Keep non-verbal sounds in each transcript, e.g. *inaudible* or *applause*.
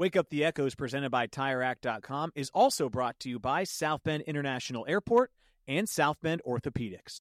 Wake Up the Echoes, presented by TireRack.com, is also brought to you by South Bend International Airport and South Bend Orthopedics.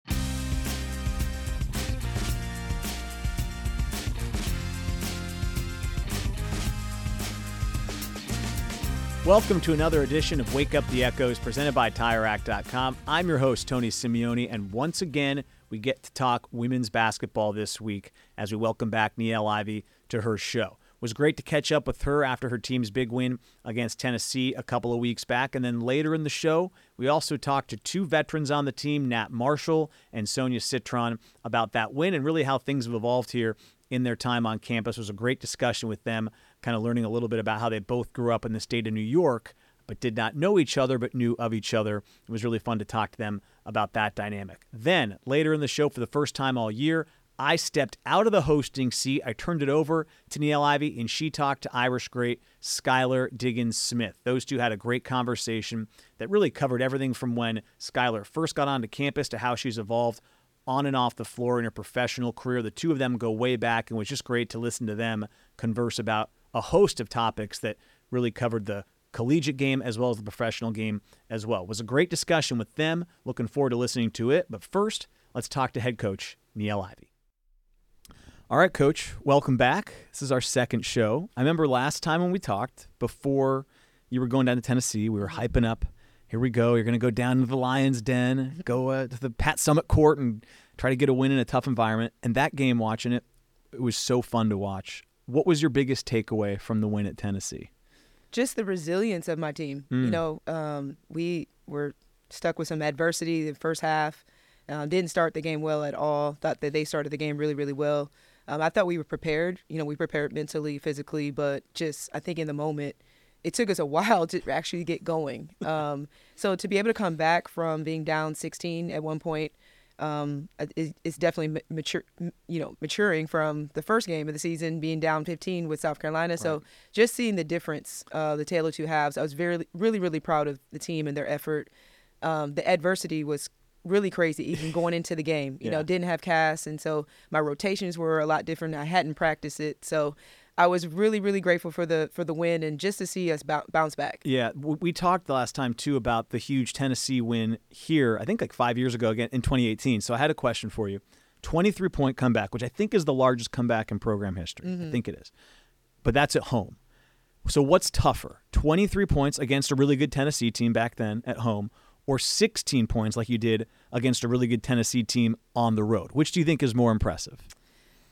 Welcome to another edition of Wake Up the Echoes, presented by TireRack.com. I'm your host, Tony Simeone, and once again, we get to talk women's basketball this week as we welcome back Niele Ivey to her show was great to catch up with her after her team's big win against Tennessee a couple of weeks back. And then later in the show, we also talked to two veterans on the team, Nat Marshall and Sonia Citron, about that win and really how things have evolved here in their time on campus. It was a great discussion with them, kind of learning a little bit about how they both grew up in the state of New York, but did not know each other, but knew of each other. It was really fun to talk to them about that dynamic. Then, later in the show, for the first time all year, I stepped out of the hosting seat. I turned it over to Niele Ivey, and she talked to Irish great Skylar Diggins Smith. Those two had a great conversation that really covered everything from when Skylar first got onto campus to how she's evolved on and off the floor in her professional career. The two of them go way back, and it was just great to listen to them converse about a host of topics that really covered the collegiate game as well as the professional game as well. It was a great discussion with them. Looking forward to listening to it. But first, let's talk to head coach Niele Ivey. All right, coach, welcome back. This is our second show. I remember last time when we talked before you were going down to Tennessee, we were hyping up. Here we go. You're going to go down to the Lions Den, go uh, to the Pat Summitt Court, and try to get a win in a tough environment. And that game, watching it, it was so fun to watch. What was your biggest takeaway from the win at Tennessee? Just the resilience of my team. Mm. You know, um, we were stuck with some adversity the first half. Uh, didn't start the game well at all. Thought that they started the game really, really well. Um, I thought we were prepared. You know, we prepared mentally, physically, but just I think in the moment, it took us a *laughs* while to actually get going. Um, so to be able to come back from being down 16 at one point, um, it, it's definitely mature. You know, maturing from the first game of the season, being down 15 with South Carolina. Right. So just seeing the difference, uh, the tale of two halves. I was very, really, really proud of the team and their effort. Um, the adversity was really crazy even going into the game. You yeah. know, didn't have Cass, and so my rotations were a lot different. I hadn't practiced it, so I was really really grateful for the for the win and just to see us bounce back. Yeah, we talked the last time too about the huge Tennessee win here. I think like five years ago again in 2018. So I had a question for you. 23 point comeback, which I think is the largest comeback in program history. Mm-hmm. I think it is, but that's at home. So what's tougher? 23 points against a really good Tennessee team back then at home or 16 points like you did against a really good Tennessee team on the road? Which do you think is more impressive?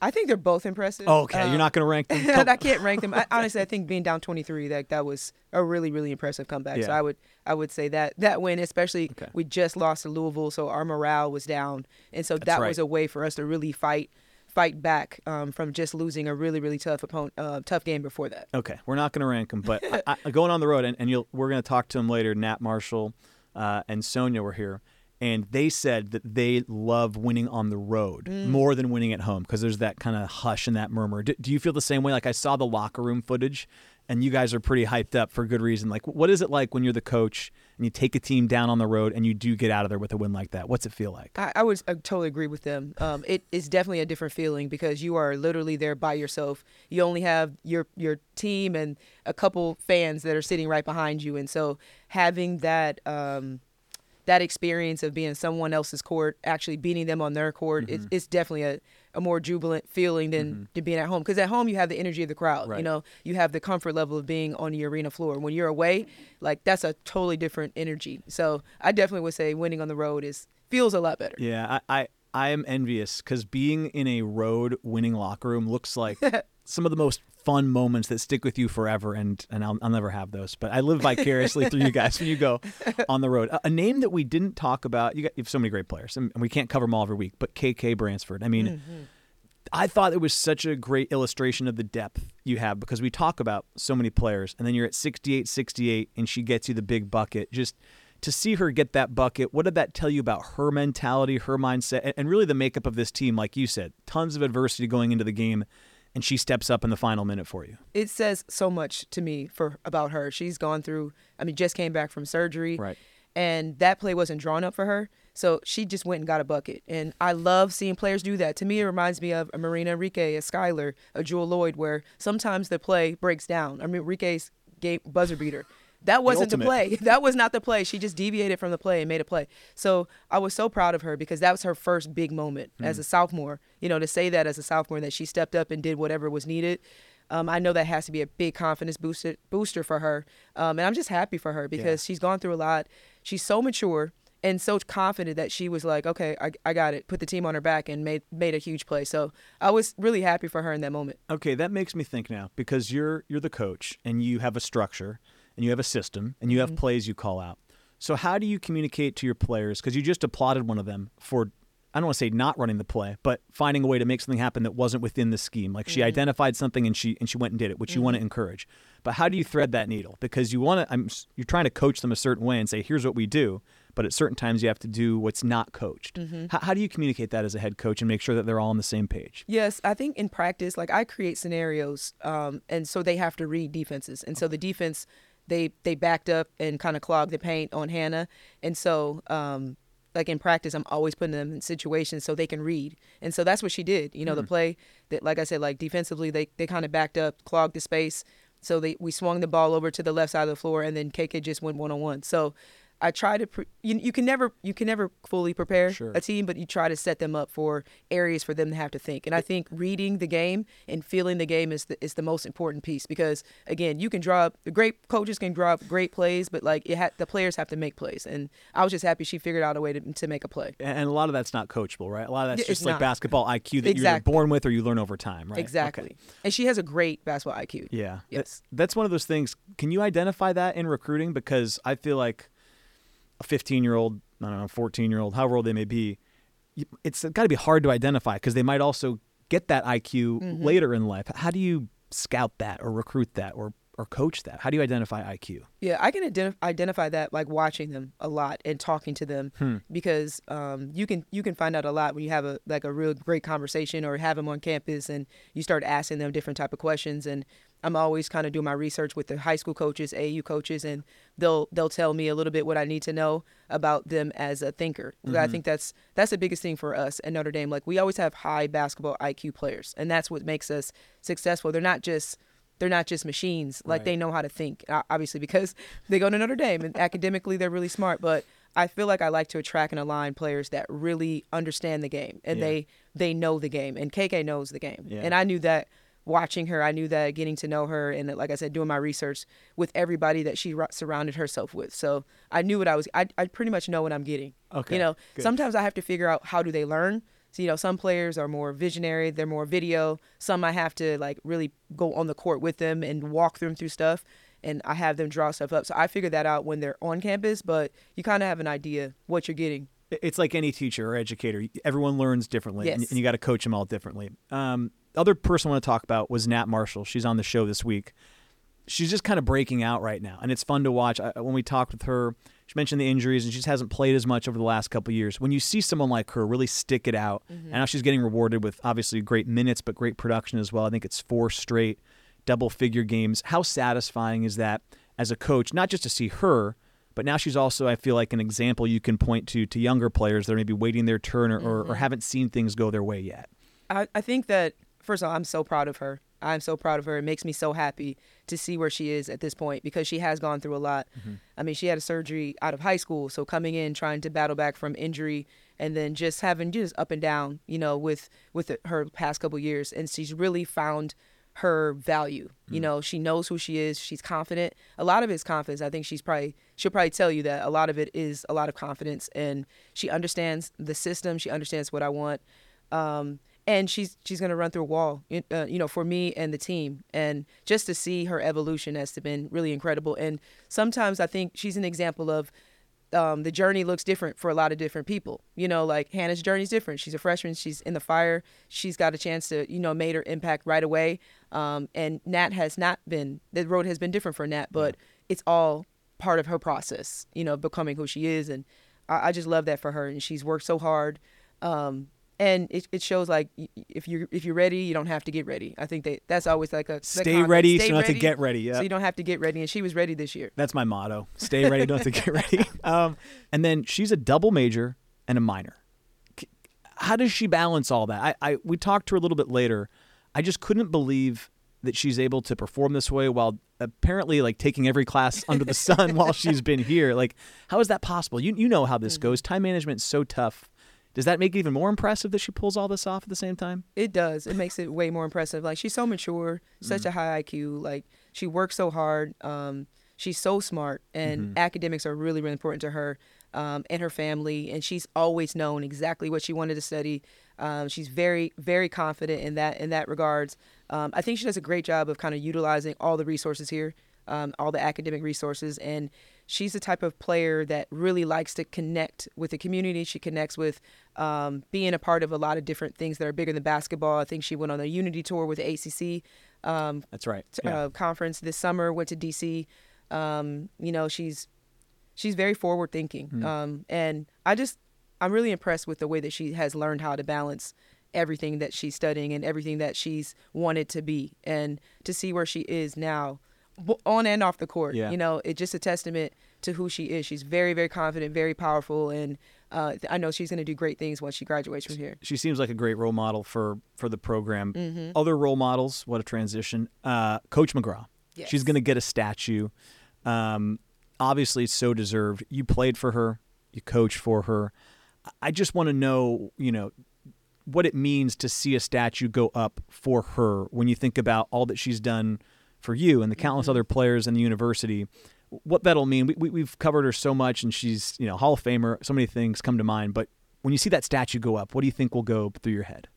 I think they're both impressive. okay, um, you're not going to rank them. *laughs* I can't rank them. I, honestly, I think being down 23, that that was a really really impressive comeback. Yeah. So I would I would say that that win, especially okay. we just lost to Louisville, so our morale was down, and so That's that right. was a way for us to really fight fight back um, from just losing a really really tough opponent, uh, tough game before that. Okay, we're not going to rank them, but I, I, *laughs* going on the road, and, and we're going to talk to them later. Nat Marshall uh, and Sonia were here, and they said that they love winning on the road mm. more than winning at home because there's that kind of hush and that murmur. Do, do, you feel the same way? Like I saw the locker room footage, and you guys are pretty hyped up for good reason. Like, what is it like when you're the coach and you take a team down on the road and you do get out of there with a win like that? What's it feel like? I, I would I totally agree with them. Um, it is definitely a different feeling because you are literally there by yourself. You only have your your team and a couple fans that are sitting right behind you, and so having that. Um, that experience of being someone else's court, actually beating them on their court, mm-hmm. it's, it's, definitely a, a more jubilant feeling than, mm-hmm. than being at home. Because at home, you have the energy of the crowd. Right. You know, you have the comfort level of being on the arena floor. When you're away, like that's a totally different energy. So I definitely would say winning on the road is feels a lot better. Yeah, I, I I am envious because being in a road winning locker room looks like *laughs* some of the most fun moments that stick with you forever, and and I'll, I'll never have those. But I live vicariously through you guys when you go *laughs* on the road. A, a, name that we didn't talk about. You, got, you have so many great players, and, we can't cover them all every week. But KK Bransford. I mean. Mm-hmm. I thought it was such a great illustration of the depth you have because we talk about so many players, and then you're at 68 68, and she gets you the big bucket. Just to see her get that bucket, what did that tell you about her mentality, her mindset, and really the makeup of this team? Like you said, tons of adversity going into the game and she steps up in the final minute for you. It says so much to me for about her. She's gone through I mean just came back from surgery. Right. And that play wasn't drawn up for her. So she just went and got a bucket. And I love seeing players do that. To me, it reminds me of a Marina Arike, a Skylar, a Jewell Loyd, where sometimes the play breaks down. I mean, Arike's game buzzer beater. That wasn't the, the play. *laughs* That was not the play. She just deviated from the play and made a play. So I was so proud of her because that was her first big moment mm. as a sophomore. You know, to say that as a sophomore that she stepped up and did whatever was needed. Um, I know that has to be a big confidence booster booster for her, um, and I'm just happy for her because yeah. she's gone through a lot. She's so mature and so confident that she was like, okay, I, I got it. Put the team on her back and made made a huge play. So I was really happy for her in that moment. Okay, that makes me think now because you're you're the coach and you have a structure and you have a system and you have mm-hmm. plays you call out. So how do you communicate to your players? Because you just applauded one of them for I don't want to say not running the play, but finding a way to make something happen that wasn't within the scheme. Like she mm-hmm. identified something and she and she went and did it, which mm-hmm. you want to encourage. But how do you thread that needle? Because you want to I'm you're trying to coach them a certain way and say, here's what we do but at certain times you have to do what's not coached. Mm-hmm. How, how, do you communicate that as a head coach and make sure that they're all on the same page? Yes, I think in practice, like I create scenarios, um, and so they have to read defenses, and so the defense they they backed up and kind of clogged the paint on Hannah, and so. Um, like in practice, I'm always putting them in situations so they can read. And so that's what she did. You know, mm. the play that, like I said, like defensively, they, they kind of backed up, clogged the space. So they we swung the ball over to the left side of the floor, and then KK just went one on one. So I try to pre- you, you can never you can never fully prepare sure. a team, but you try to set them up for areas for them to have to think. And I think reading the game and feeling the game is the, is the most important piece because again, you can draw up the great coaches can draw up great plays, but like it ha- the players have to make plays. And I was just happy she figured out a way to, to make a play. And a lot of that's not coachable, right? A lot of that's just like basketball IQ that exactly. you're born with or you learn over time, right? Exactly. Okay. And she has a great basketball IQ. Yeah. Yes. That's one of those things. Can you identify that in recruiting? Because I feel like a 15 year old, I don't know, 14 year old, however old they may be, it's got to be hard to identify because they might also get that IQ mm-hmm. later in life. How do you scout that or recruit that or or coach that? How do you identify IQ? Yeah, I can ident- identify that like watching them a lot and talking to them hmm. because um, you can you can find out a lot when you have a like a real great conversation or have them on campus and you start asking them different type of questions and I'm always kind of doing my research with the high school coaches, AU coaches, and they'll they'll tell me a little bit what I need to know about them as a thinker. Mm-hmm. I think that's that's the biggest thing for us at Notre Dame. Like we always have high basketball IQ players, and that's what makes us successful. They're not just they're not just machines. Like right. they know how to think, obviously because *laughs* they go to Notre Dame and academically they're really smart. But I feel like I like to attract and align players that really understand the game and yeah. they they know the game. And KK knows the game, yeah. and I knew that watching her, I knew that getting to know her and like I said, doing my research with everybody that she surrounded herself with. So I knew what I was. I, I pretty much know what I'm getting. Okay. You know, good. sometimes I have to figure out how do they learn. So you know, some players are more visionary. They're more video. Some I have to like really go on the court with them and walk them through stuff. And I have them draw stuff up. So I figure that out when they're on campus, but you kind of have an idea what you're getting it's like any teacher or educator. Everyone learns differently, yes. and, you got to coach them all differently. Um, other person I want to talk about was Nat Marshall. She's on the show this week. She's just kind of breaking out right now, and it's fun to watch. I, when we talked with her, she mentioned the injuries, and she just hasn't played as much over the last couple years. When you see someone like her really stick it out, mm-hmm. and now she's getting rewarded with obviously great minutes, but great production as well. I think it's four straight double figure games. How satisfying is that as a coach, not just to see her, but now she's also, I feel like, an example you can point to to younger players that are maybe waiting their turn or, mm-hmm. or, or mm-hmm. haven't seen things go their way yet. I, I think that first of all, I'm so proud of her. I'm so proud of her. It makes me so happy to see where she is at this point because she has gone through a lot. Mm-hmm. I mean, she had a surgery out of high school, so coming in trying to battle back from injury and then just having just up and down, you know, with with her past couple years, and she's really found her value. Mm-hmm. You mm. know, she knows who she is. She's confident. A lot of it is confidence. I think she's probably she'll probably tell you that a lot of it is a lot of confidence, and she understands the system. She understands what I want. Um, and she's she's going to run through a wall, uh, you know, for me and the team. And just to see her evolution has been really incredible. And sometimes I think she's an example of um, the journey looks different for a lot of different people. You know, like Hannah's journey is different. She's a freshman. She's in the fire. She's got a chance to, you know, made her impact right away. Um, and Nat has not been. The road has been different for Nat, but it's all part of her process. You know, becoming who she is. And I, I just love that for her. And she's worked so hard. Um, and it, it shows like if you if you're ready, you don't have to get ready. I think that that's always like a stay ready, stay so you don't have to get ready. Yeah. So you don't have to get ready, and she was ready this year. That's my motto: stay ready, don't have to get ready. *laughs* Um, and then she's a double major and a minor. How does she balance all that? I, I we talked to her a little bit later. I just couldn't believe that she's able to perform this way while apparently like taking every class under the sun while she's been *laughs* here. Like, how is that possible? You you know how this mm-hmm. goes. Time management is so tough. Does that make it even more impressive that she pulls all this off at the same time? It does. It makes it way more impressive. Like she's so mature, such mm-hmm. a high IQ. Like she works so hard. Um, she's so smart, and mm-hmm. academics are really really important to her um, and her family. And she's always known exactly what she wanted to study. Um, she's very very confident in that in that regards. Um, I think she does a great job of kind of utilizing all the resources here, um, all the academic resources, and she's the type of player that really likes to connect with the community. She connects with um, being a part of a lot of different things that are bigger than basketball. I think she went on a Unity tour with the ACC. Um, That's right. Yeah. Uh, conference this summer. Went to DC. Um, you know, she's she's very forward thinking, mm-hmm. and I just I'm really impressed with the way that she has learned how to balance everything that she's studying and everything that she's wanted to be and to see where she is now on and off the court yeah. you know it's just a testament to who she is she's very very confident very powerful and uh, I know she's going to do great things once she graduates from here. She seems like a great role model for for the program. Mm-hmm. Other role models, what a transition. Uh, Coach McGraw, yes. she's going to get a statue. Um, obviously, so deserved. You played for her, you coached for her. I just want to know, you know, what it means to see a statue go up for her when you think about all that she's done for you and the countless mm-hmm. other players in the university. What that'll mean, we, we, have covered her so much, and she's you know Hall of Famer. So many things come to mind, but when you see that statue go up, what do you think will go through your head?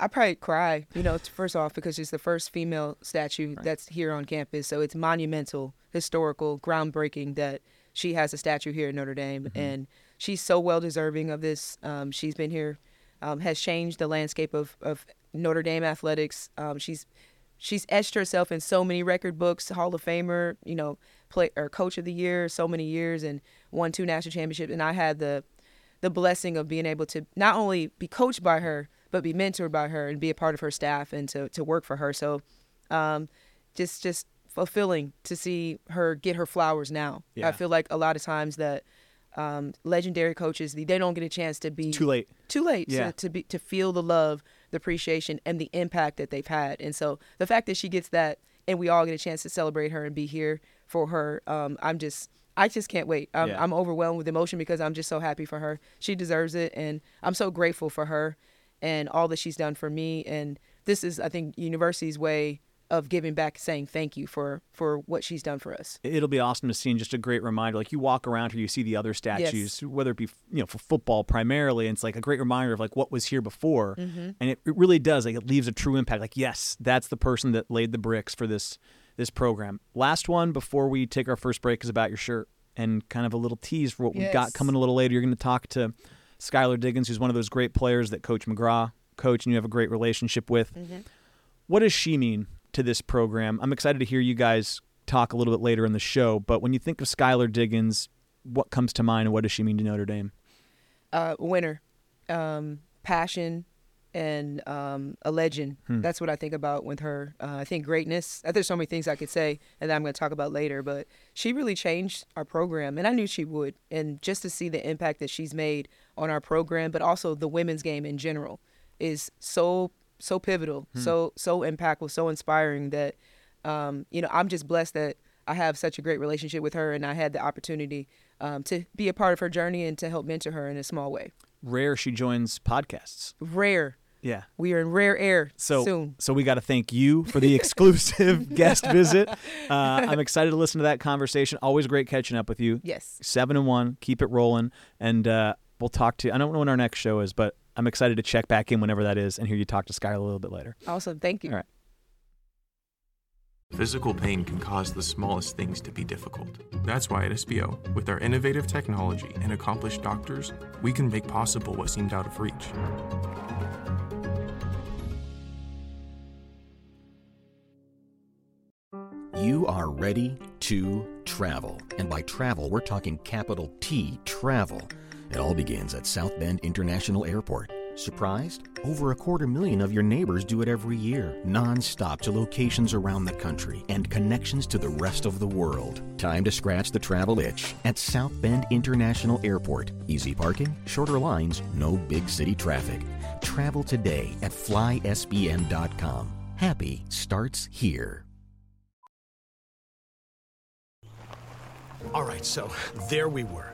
I probably cry, you know, first off, because she's the first female statue right. that's here on campus. So it's monumental, historical, groundbreaking that she has a statue here at Notre Dame. Mm-hmm. And she's so well deserving of this. Um, she's been here um, has changed the landscape of, of Notre Dame athletics. Um, she's she's etched herself in so many record books, Hall of Famer, you know, play or coach of the year, so many years, and won two national championships. And I had the the blessing of being able to not only be coached by her, but be mentored by her and be a part of her staff and to, to work for her. So, um, just just fulfilling to see her get her flowers now. Yeah. I feel like a lot of times that um, legendary coaches they don't get a chance to be too late too late yeah. to, to be to feel the love the appreciation and the impact that they've had. And so the fact that she gets that and we all get a chance to celebrate her and be here for her um, i'm just i just can't wait. I'm, yeah. I'm overwhelmed with emotion because i'm just so happy for her. She deserves it and i'm so grateful for her and all that she's done for me. And this is i think university's way of giving back, saying thank you for for what she's done for us. It'll be awesome to see, and just a great reminder. Like you walk around here, you see the other statues, yes. whether it be you know for football primarily, and it's like a great reminder of like what was here before, mm-hmm. and it, it really does. Like it leaves a true impact. Like yes, that's the person that laid the bricks for this this program. Last one before we take our first break is about your shirt and kind of a little tease for what yes. we've got coming a little later. You're going to talk to Skylar Diggins, who's one of those great players that Coach McGraw coach and you have a great relationship with. Mm-hmm. What does she mean to this program. I'm excited to hear you guys talk a little bit later in the show. But when you think of Skylar Diggins, what comes to mind and what does she mean to Notre Dame? Uh, winner, um, passion, and um, a legend. Hmm. That's what I think about with her. Uh, I think greatness. Uh, there's so many things I could say and that I'm going to talk about later, but she really changed our program, and I knew she would. And just to see the impact that she's made on our program, but also the women's game in general, is so so pivotal, hmm. so so impactful, so inspiring that um, you know I'm just blessed that I have such a great relationship with her, and I had the opportunity um, to be a part of her journey and to help mentor her in a small way. Rare she joins podcasts. Rare. Yeah. We are in rare air so, soon. So we got to thank you for the exclusive *laughs* guest visit. Uh, I'm *laughs* excited to listen to that conversation. Always great catching up with you. Yes. Seven and one. Keep it rolling. And uh, we'll talk to you. I don't know when our next show is, but I'm excited to check back in whenever that is and hear you talk to Skylar a little bit later. Awesome. Thank you. All right. Physical pain can cause the smallest things to be difficult. That's why at SBO, with our innovative technology and accomplished doctors, we can make possible what seemed out of reach. You are ready to travel. And by travel, we're talking capital T travel. It all begins at South Bend International Airport. Surprised? Over a quarter million of your neighbors do it every year, non-stop to locations around the country and connections to the rest of the world. Time to scratch the travel itch at South Bend International Airport. Easy parking, shorter lines, no big city traffic. Travel today at flysbn.com. Happy starts here. All right, so there we were,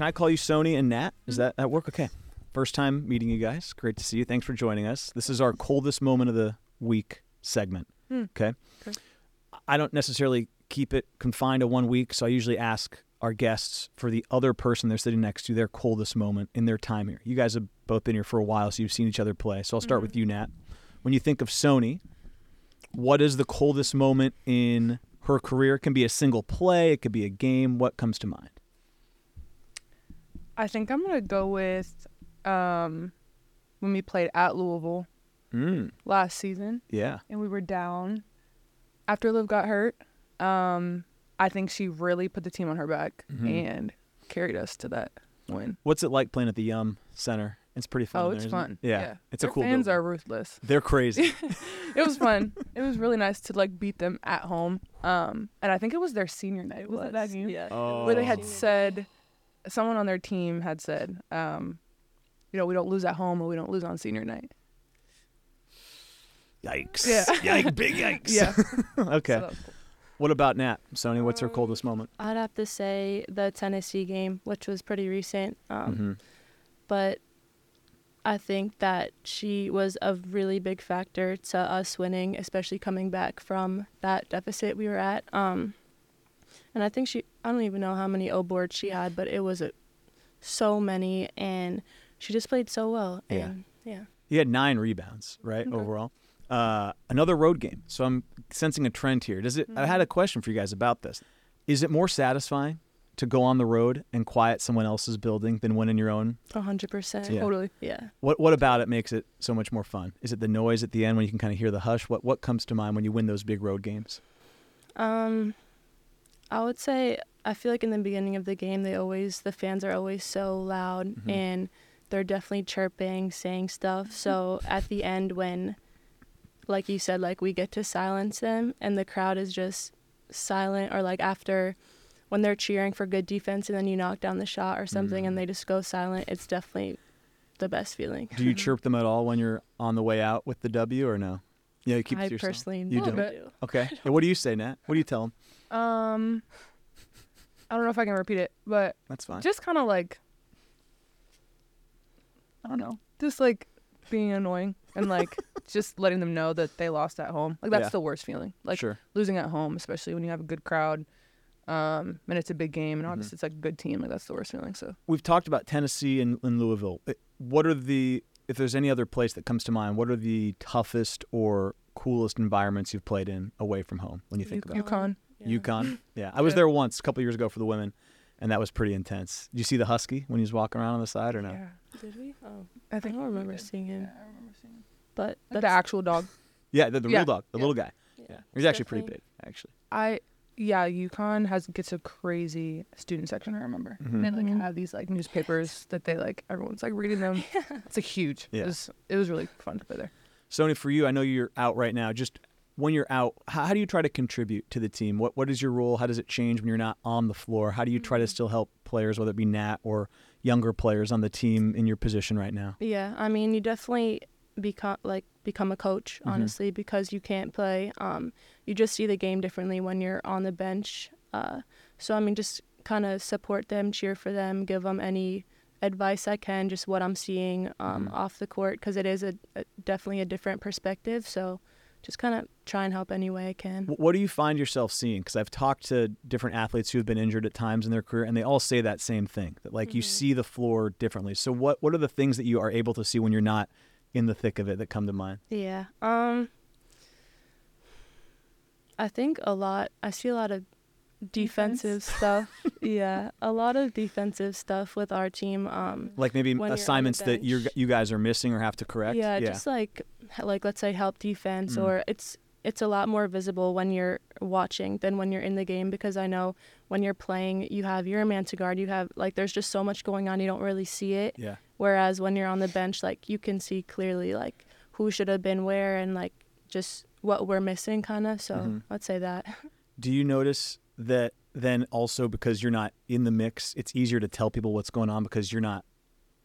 Can I call you Sony and Nat? Is mm-hmm. that that work? Okay. First time meeting you guys. Great to see you. Thanks for joining us. This is our coldest moment of the week segment. Hmm. Okay. Okay. I don't necessarily keep it confined to one week, so I usually ask our guests for the other person they're sitting next to their coldest moment in their time here. You guys have both been here for a while, so you've seen each other play. So I'll start with mm-hmm. you, Nat. When you think of Sony, what is the coldest moment in her career? It can be a single play, it could be a game. What comes to mind? I think I'm gonna go with um, when we played at Louisville Mm, last season, yeah. and we were down after Liv got hurt. Um, I think she really put the team on her back Mm-hmm. and carried us to that win. What's it like playing at the Yum Center? It's pretty fun. oh, it's isn't it? fun. Yeah, it's Their a cool. One. The fans building. are ruthless. They're crazy. *laughs* It was fun. it was really nice to like beat them at home. Um, and I think it was their senior night. Was it that game? Yeah. Oh. Where they had said, someone on their team had said, um, you know, we don't lose at home or we don't lose on senior night. Yikes! Yeah. Yikes! *laughs* Big yikes! Yeah. *laughs* okay. So cool. What about Nat? Sony, what's her coldest moment? I'd have to say the Tennessee game, which was pretty recent. Um, But I think that she was a really big factor to us winning, especially coming back from that deficit we were at. Um, and I think she, I don't even know how many O boards she had, but it was a, so many, and she just played so well. Yeah. And yeah. You had nine rebounds, right? Overall. Uh, another road game. So I'm sensing a trend here. Does it? I had a question for you guys about this. Is it more satisfying to go on the road and quiet someone else's building than win in your own? A hundred percent. Yeah. Totally. Yeah. What What about it makes it so much more fun? Is it the noise at the end when you can kind of hear the hush? What What comes to mind when you win those big road games? Um, I would say I feel like in the beginning of the game, they always the fans are always so loud Mm-hmm. and they're definitely chirping, saying stuff. So at the end, when, like you said, like we get to silence them and the crowd is just silent, or like after when they're cheering for good defense and then you knock down the shot or something Mm. and they just go silent, it's definitely the best feeling. Do you *laughs* chirp them at all when you're on the way out with the W or no? Yeah, you keep it I to yourself. personally You don't don't? do. Okay. *laughs* Yeah, what do you say, Nat? What do you tell them? Um, I don't know if I can repeat it, but That's fine. just kind of like, I don't know, just like being annoying and like *laughs* just letting them know that they lost at home. Like that's Yeah. the worst feeling. Like sure. losing at home, especially when you have a good crowd, um, and it's a big game, and Mm-hmm. obviously it's like a good team. Like that's the worst feeling. So We've talked about Tennessee and, and Louisville. What are the if there's any other place that comes to mind? What are the toughest or coolest environments you've played in away from home when you think about it? UConn. Yeah. UConn? *laughs* Yeah, I was there once a couple years ago for the women, and that was pretty intense. Did you see the husky when he was walking around on the side or no? Yeah, Did we? Oh, I I think don't remember seeing him. Yeah, I remember seeing him. But Like that's the actual dog. *laughs* Yeah, the, the Yeah, real dog, the yeah. little guy. yeah, Yeah, he's it's actually pretty big, actually. I yeah, UConn has gets a crazy student section. I remember Mhm. they like have these like newspapers that they like everyone's like reading them. *laughs* yeah. It's like huge. Yeah. It was it was really fun to play there. Sony, for you, I know you're out right now. Just when you're out, how, how do you try to contribute to the team? What What is your role? How does it change when you're not on the floor? How do you try to still help players, whether it be Nat or younger players on the team in your position right now? Yeah, I mean, you definitely become like become a coach, Mhm. honestly, because you can't play. Um, you just see the game differently when you're on the bench. Uh, so I mean, just kind of support them, cheer for them, give them any advice I can, just what I'm seeing um, Mhm. off the court, because it is a, a definitely a different perspective. So just kind of try and help any way I can. What do you find yourself seeing? Because I've talked to different athletes who have been injured at times in their career, and they all say that same thing that like you see the floor differently. So what what are the things that you are able to see when you're not in the thick of it that come to mind? Yeah. Um I think a lot I see a lot of defensive stuff. *laughs* yeah, a lot of defensive stuff with our team. Um Like maybe When you're on the assignments that you bench. you guys are missing or have to correct. Yeah, just like like let's say help defense Mm. or it's it's a lot more visible when you're watching than when you're in the game because I know when you're playing you have your man to guard, you have like there's just so much going on you don't really see it. yeah. Whereas when you're on the bench like you can see clearly like who should have been where and like just what we're missing kind of. So Mhm. I'd say that. Do you notice that then also because you're not in the mix, it's easier to tell people what's going on because you're not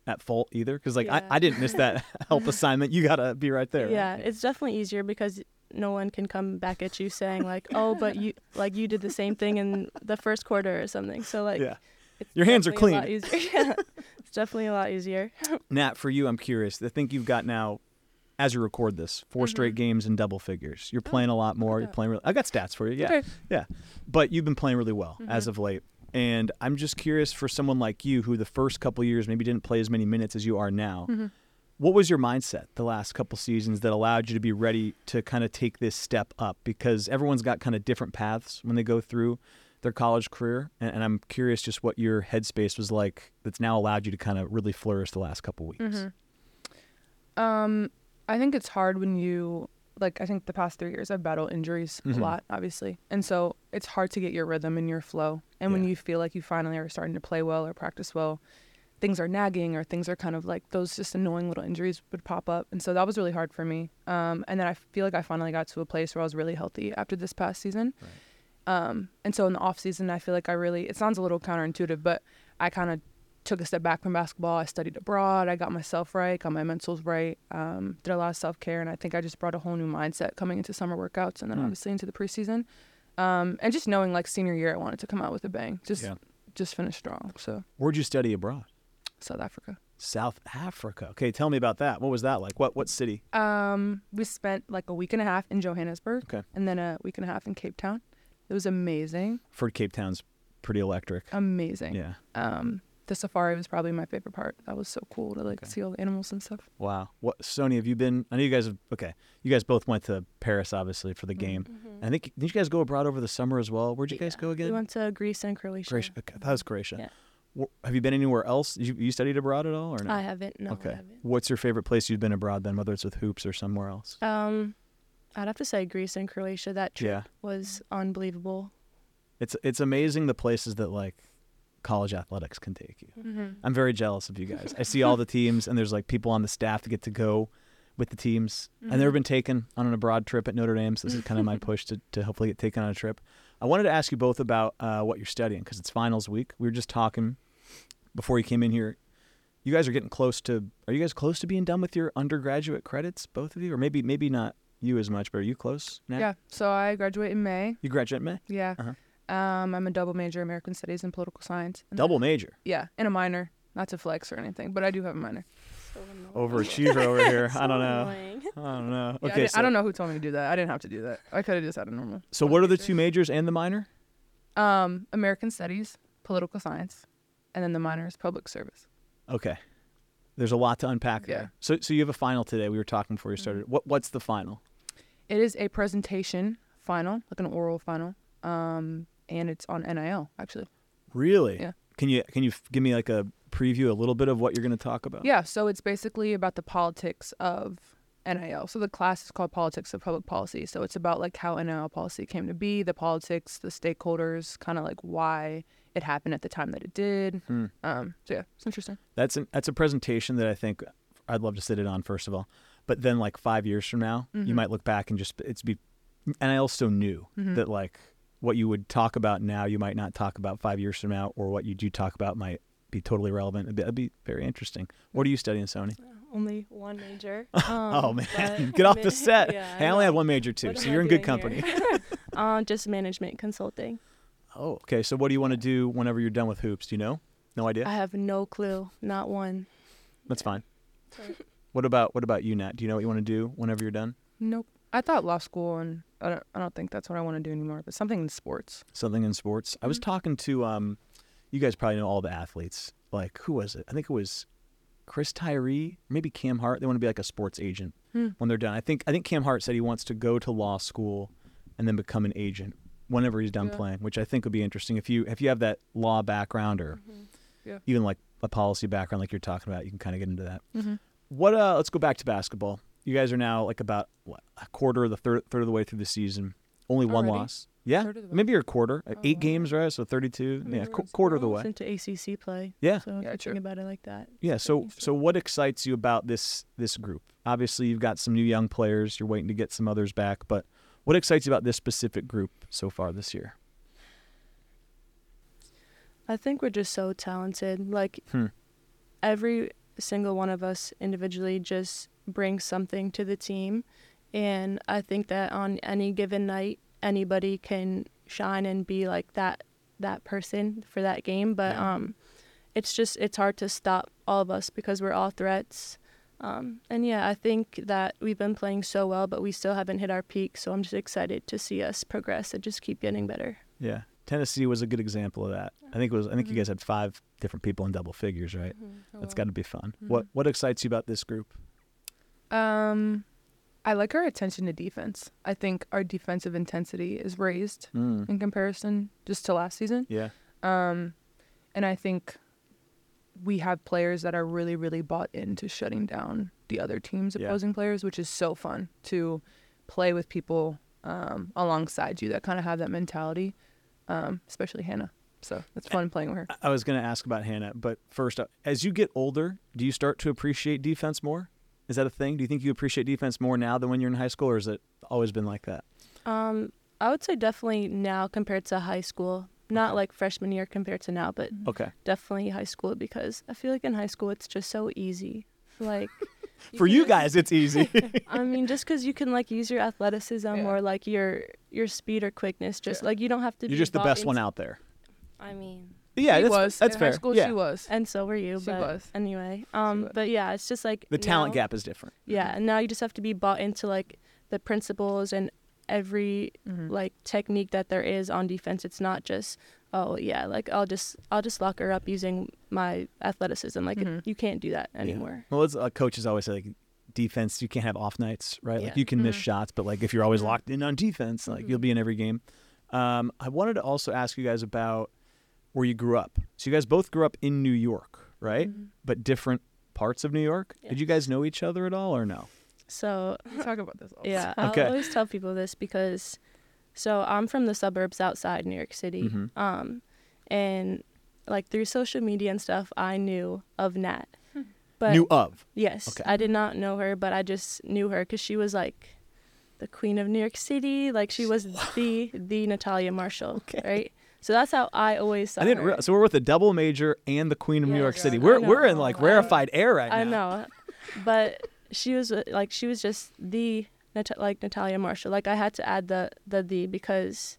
at fault either? Because like Yeah. I, I didn't miss that *laughs* *laughs* help assignment. You gotta be right there. Yeah, it's definitely easier because no one can come back at you saying like, "Oh, but you like you did the same thing in the first quarter or something." So like, Yeah. Your hands are definitely a lot clean. easier. *laughs* yeah, it's definitely a lot easier. Nat, for you, I'm curious. I think you've got now, as you record this, 4 straight mm-hmm. games in double figures. You're oh, playing a lot more. You're playing. Really, I got stats for you. Yeah, Okay. yeah. But you've been playing really well as mm-hmm. of late. And I'm just curious for someone like you, who the first couple years maybe didn't play as many minutes as you are now. Mm-hmm. What was your mindset the last couple seasons that allowed you to be ready to kind of take this step up? Because everyone's got kind of different paths when they go through their college career, and, and I'm curious just what your headspace was like that's now allowed you to kind of really flourish the last couple weeks. Um, I think it's hard when you like. I think the past three years I've battled injuries Mhm. a lot, obviously, and so it's hard to get your rhythm and your flow. And when you feel like you finally are starting to play well or practice well, things are nagging or things are kind of like those just annoying little injuries would pop up, and so that was really hard for me. Um, and then I feel like I finally got to a place where I was really healthy after this past season. Um, and so in the off season, I feel like I really, it sounds a little counterintuitive, but I kind of took a step back from basketball. I studied abroad. I got myself right, got my mentals right, um, did a lot of self care. And I think I just brought a whole new mindset coming into summer workouts and then Mm. obviously into the preseason. Um, and just knowing like senior year, I wanted to come out with a bang, just, Yeah. just finish strong. So Where'd you study abroad? South Africa. South Africa. Okay, tell me about that. What was that like? What what city? Um, we spent like a week and a half in Johannesburg Okay. and then a week and a half in Cape Town. It was amazing. For Cape Town's pretty electric. Amazing. Yeah. Um, the safari was probably my favorite part. That was so cool to like Okay. see all the animals and stuff. Wow. What Sony, have you been I know you guys have okay. You guys both went to Paris obviously for the game. I think did you guys go abroad over the summer as well? Where'd you guys go again? We went to Greece and Croatia. Croatia. Okay, that was Croatia. Yeah. Wh- Have you been anywhere else? You, you studied abroad at all or no? I haven't. No, okay. I haven't. What's your favorite place you've been abroad then, whether it's with hoops or somewhere else? Um, I'd have to say Greece and Croatia. That trip Yeah. was unbelievable. It's it's amazing the places that like college athletics can take you. I'm very jealous of you guys. I see all the teams, and there's like people on the staff that get to go with the teams. I've never been taken on an abroad trip at Notre Dame, so this is kind of my *laughs* push to, to hopefully get taken on a trip. I wanted to ask you both about uh, what you're studying because it's finals week. We were just talking before you came in here. You guys are getting close to. Are you guys close to being done with your undergraduate credits, both of you, or maybe maybe not you as much, but are you close? Nat? Yeah. So I graduate in May. You graduate in May. Yeah. Uh-huh. Um, I'm a double major in American Studies and Political Science. And Double then- major. Yeah, and a minor. Not to flex or anything, but I do have a minor. Overachiever over here. *laughs* I don't know. annoying. I don't know. Yeah, I, Okay, so, I don't know who told me to do that. I didn't have to do that. I could have just had a normal. so one what are the two majors and the minor? Um, American Studies, Political Science, and then the minor is Public Service. Okay. There's a lot to unpack Yeah. there. So so you have a final today. We were talking before you started. What what's the final? It is a presentation final, like an oral final. Um, and it's on NIL actually. Really? Yeah. Can you can you give me like a preview, a little bit of what you're going to talk about? Yeah, so it's basically about the politics of NIL. So the class is called Politics of Public Policy. So it's about like how NIL policy came to be, the politics, the stakeholders, kind of like why it happened at the time that it did. Hmm. Um, so yeah, it's interesting. That's an, that's a presentation that I think I'd love to sit in on first of all. But then like 5 years from now, you Mhm. might look back and just it's be NIL's so new Mhm. that like what you would talk about now you might not talk about 5 years from now or what you do talk about might be totally relevant. It'd be, it'd be very interesting. What are you studying, Sony? Only one major. *laughs* oh Um, man, *laughs* *laughs* get off the set. yeah, hey, I only had one major too, so you're in good company. uh, just management consulting. Oh, okay. So what do you want to do whenever you're done with hoops? Do you know? No idea. I have no clue. Not one. That's fine. What about what about you, Nat? Do you know what you want to do whenever you're done? Nope. I thought law school, and I don't, I don't think that's what I want to do anymore. But something in sports. Something in sports. I was Mm-hmm. talking to um, you guys probably know all the athletes. Like who was it? I think it was Chris Tyree, maybe Cam Hart. They want to be like a sports agent Hmm. when they're done. I think I think Cam Hart said he wants to go to law school and then become an agent whenever he's done Yeah. playing, which I think would be interesting. If you if you have that law background or Mm-hmm. Yeah. even like a policy background like you're talking about, you can kind of get into that. Mm-hmm. What uh let's go back to basketball. You guys are now like about what, a quarter of the third third of the way through the season. Only one Already? loss. Yeah. Third of the way? Maybe you're a quarter. Oh, Eight wow. games, right? So 32. I Yeah, mean, qu- quarter of the way. into ACC play. Yeah. So Yeah, think about it like that. Yeah, so so what excites you about this this group? Obviously, you've got some new young players. You're waiting to get some others back, but what excites you about this specific group so far this year? I think we're just so talented. Like Hmm. every single one of us individually just brings something to the team, and I think that on any given night, anybody can shine and be like that that person for that game. But Yeah. um, it's just it's hard to stop all of us because we're all threats. Um, and yeah, I think that we've been playing so well, but we still haven't hit our peak. So I'm just excited to see us progress and just keep getting better. Yeah, Tennessee was a good example of that. I think it was. I think you Mhm. guys had five different people in double figures, right? Oh, That's got to be fun. What what excites you about this group? Um, I like our attention to defense. I think our defensive intensity is raised Mm. in comparison just to last season. Yeah, Um, and I think we have players that are really, really bought into shutting down the other team's Yeah. opposing players, which is so fun to play with people um, alongside you that kind of have that mentality, um, especially Hannah. So it's fun playing with her. I- was going to ask about Hannah, but first, uh, as you get older, do you start to appreciate defense more? Is that a thing? Do you think you appreciate defense more now than when you're in high school, or has it always been like that? Um, I would say definitely now compared to high school. Not Okay. like freshman year compared to now, but Okay. definitely high school because I feel like in high school it's just so easy. Like *laughs* For can you guys, it's easy. *laughs* I mean, just because you can like use your athleticism Yeah. or like your your speed or quickness, just Yeah. like you don't have to. You're be just the bought best one out there. I mean, Yeah, she that's, was. that's in fair. high school, yeah. she was. and so were you. She but was. anyway, um, was. but yeah, it's just like The talent now- gap is different. Yeah, and now you just have to be bought into like the principles and every Mhm. like technique that there is on defense. It's not just oh yeah, like I'll just I'll just lock her up using my athleticism. Like it- Mhm. you can't do that Yeah. anymore. Well, it's, uh, coaches always say like defense, you can't have off nights, right? Like you can miss Mhm. shots, but like if you're always locked in on defense, like you'll Mhm. be in every game. Um, I wanted to also ask you guys about where you grew up. So you guys both grew up in New York, right? Mhm. But different parts of New York. Did you guys know each other at all, or no? So We *laughs* talk about this all yeah, time. Okay. I'll always tell people this because so I'm from the suburbs outside New York City. Mhm. Um, and like through social media and stuff, I knew of Nat. But Knew of. Yes, Okay. I did not know her, but I just knew her because she was like the queen of New York City. Like she was *laughs* the the Natalija Marshall, Okay. right? So that's how I always saw I didn't. her. So we're with the double major and the Queen of New York yeah, City. We're we're in like rarefied air right now. I know, but she was uh, like she was just the like Natalija Marshall. Like I had to add the the the because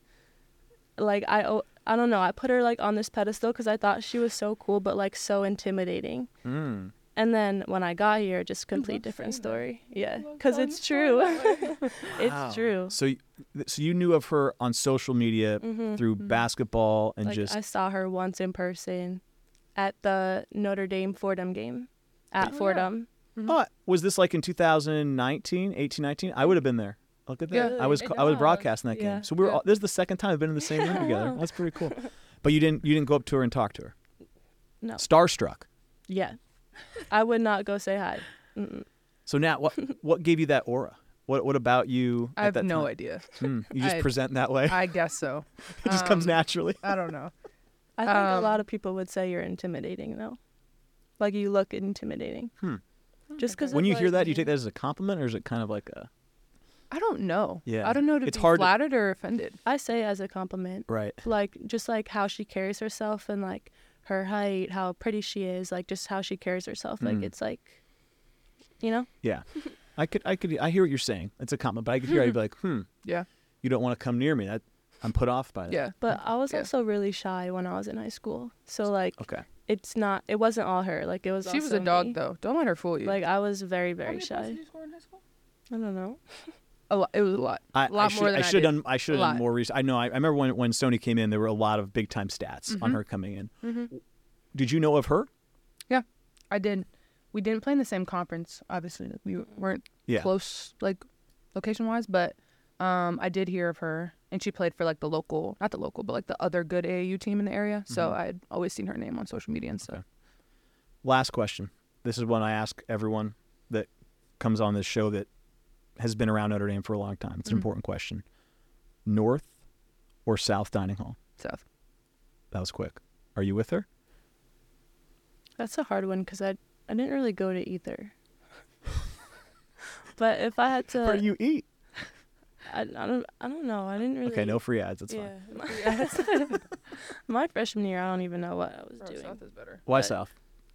like I I don't know. I put her like on this pedestal because I thought she was so cool, but like so intimidating. Mm. And then when I got here, just complete different saying that. story. Yeah, because it's true. that way. *laughs* *laughs* it's true. So, so you knew of her on social media Mhm. through Mhm. basketball and Like just I saw her once in person at the Notre Dame Fordham game at Oh, yeah. Fordham. Oh, was this like in 2019, 18, 19? I would have been there. Look at that. Yeah. I was It I was broadcasting that Yeah. game. So we were Yeah. all, this is the second time I've been in the same room *laughs* together. That's pretty cool. But you didn't you didn't go up to her and talk to her. No. Starstruck. Yeah, I would not go say hi. Mm-mm. So Nat, what what gave you that aura? What what about you? I at have that no time? idea. Hmm, you just I- present that way. I guess so. *laughs* it just comes um, naturally. I don't know. I think a Um, lot of people would say you're intimidating though. Like you look intimidating. Hmm. Just because When you hear that, do you take that as a compliment or is it kind of like a I don't know. Yeah. I don't know to It's be hard to- flattered or offended. I say as a compliment. right? Like just like how she carries herself and like her height, how pretty she is, like just how she carries herself. Like Mm. it's like, you know. Yeah. I could I could I hear what you're saying. It's a compliment, but I could hear I'd be like, *laughs* hmm, Yeah. you don't want to come near me. That I'm put off by that. Yeah. But I was Yeah. also really shy when I was in high school. So like Okay. it's not it wasn't all her. Like it was She was a dog me. though. Don't let her fool you. Like I was very How very many points shy. did you score in high school? I don't know. *laughs* A lot. It was a lot. I, a lot I should, more than I should have done. I should have done more research. I know. I, I remember when when Sony came in, there were a lot of big time stats on Mhm. her coming in. Mhm. Did you know of her? Yeah, I did. We didn't play in the same conference. Obviously, we weren't Yeah. close, like location wise. But um, I did hear of her, and she played for like the local, not the local, but like the other good AAU team in the area. So Mhm. I had always seen her name on social media and stuff. Last question. This is one I ask everyone that comes on this show that has been around Notre Dame for a long time. It's an Mhm. important question. North or South Dining Hall? South. That was quick. Are you with her? That's a hard one because I I didn't really go to either. *laughs* but if I had to, Where do you eat? *laughs* I, I don't I don't know. I didn't really. Okay, no free ads. That's yeah. fine. *laughs* My freshman year, I don't even know what I was Bro, doing. South is better. Why But South?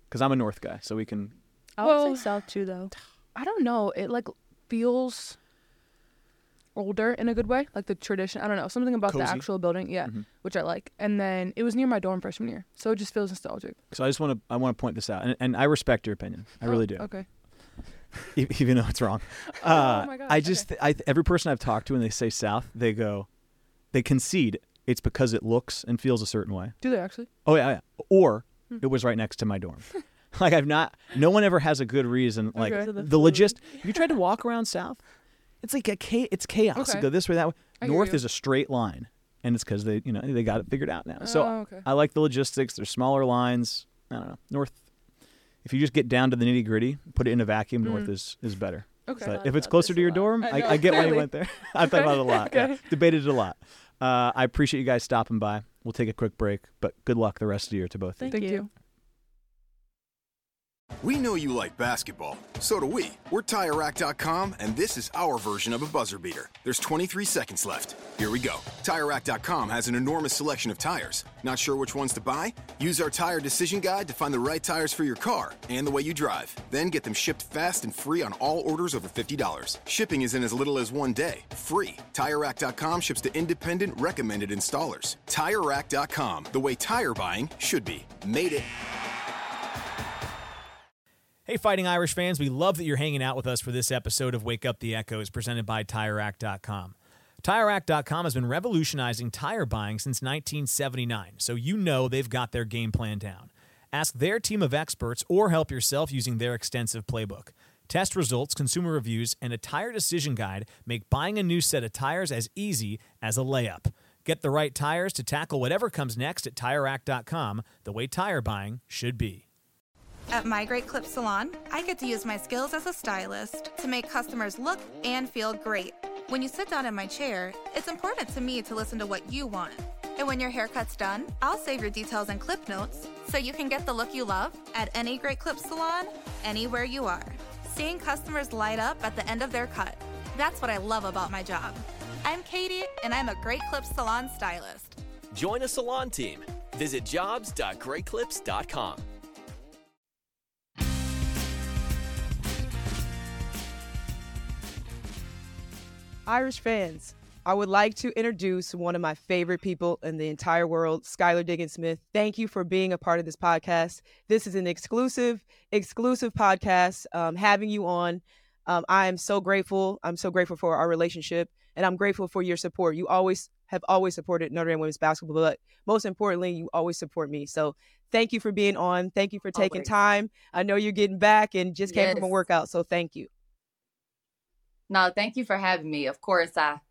Because I'm a North guy, so we can. I would Well- say South too, though. I don't know. It like feels older in a good way, like the tradition. I don't know something about the actual building, yeah, Mhm. which I like. And then it was near my dorm freshman year, so it just feels nostalgic. So I just want to. I want to point this out, and, and I respect your opinion. I really do. Oh, Okay. *laughs* even though it's wrong. *laughs* Uh, Oh my gosh, I just, I, every person I've talked to when they say South, they go, they concede it's because it looks and feels a certain way. Do they actually? Oh yeah, yeah. or Hmm. it was right next to my dorm. *laughs* *laughs* like I've not, no one ever has a good reason. Like Okay. The the logist. If you tried to walk around South, it's like a cha- it's chaos. Okay. You go this way, that way. I North is a straight line, and it's because they, you know, they got it figured out now. So Oh, okay. I like the logistics. There's smaller lines. I don't know. North. If you just get down to the nitty gritty, put it in a vacuum. North Mm. is is better. Okay. But if it's closer to your dorm, I I, I get why you went there. *laughs* I thought about it a lot. yeah. Debated it a lot. Uh, I appreciate you guys stopping by. We'll take a quick break, but good luck the rest of the year to both of you. Thank, Thank you. We know you like basketball. So do we. We're TireRack.com, and this is our version of a buzzer beater. There's 23 seconds left. Here we go. TireRack.com has an enormous selection of tires. Not sure which ones to buy? Use our tire decision guide to find the right tires for your car and the way you drive. Then get them shipped fast and free on all orders over $50. Shipping is in as little as one day. Free. TireRack.com ships to independent, recommended installers. TireRack.com, the way tire buying should be. Made it. Hey, Fighting Irish fans, we love that you're hanging out with us for this episode of Wake Up the Echoes presented by TireRack.com. TireRack.com has been revolutionizing tire buying since 1979, so you know they've got their game plan down. Ask their team of experts or help yourself using their extensive playbook. Test results, consumer reviews, and a tire decision guide make buying a new set of tires as easy as a layup. Get the right tires to tackle whatever comes next at TireRack.com, the way tire buying should be. At My Great Clip Salon, I get to use my skills as a stylist to make customers look and feel great. When you sit down in my chair, it's important to me to listen to what you want. And when your haircut's done, I'll save your details and clip notes so you can get the look you love at any Great Clip Salon, anywhere you are. Seeing customers light up at the end of their cut. That's what I love about my job. I'm Katie, and I'm a Great Clip Salon stylist. Join a salon team. Visit jobs.greatclips.com. Irish fans, I would like to introduce one of my favorite people in the entire world, Skylar Diggins Smith. Thank you for being a part of this podcast. This is an exclusive, exclusive podcast. Um, having you on, um, I am so grateful. I'm so grateful for our relationship, and I'm grateful for your support. You always have always supported Notre Dame women's basketball, but most importantly, you always support me. So thank you for being on. Thank you for taking Always. time. I know you're getting back and just came from a workout, so thank you. No, thank you for having me. Of course, I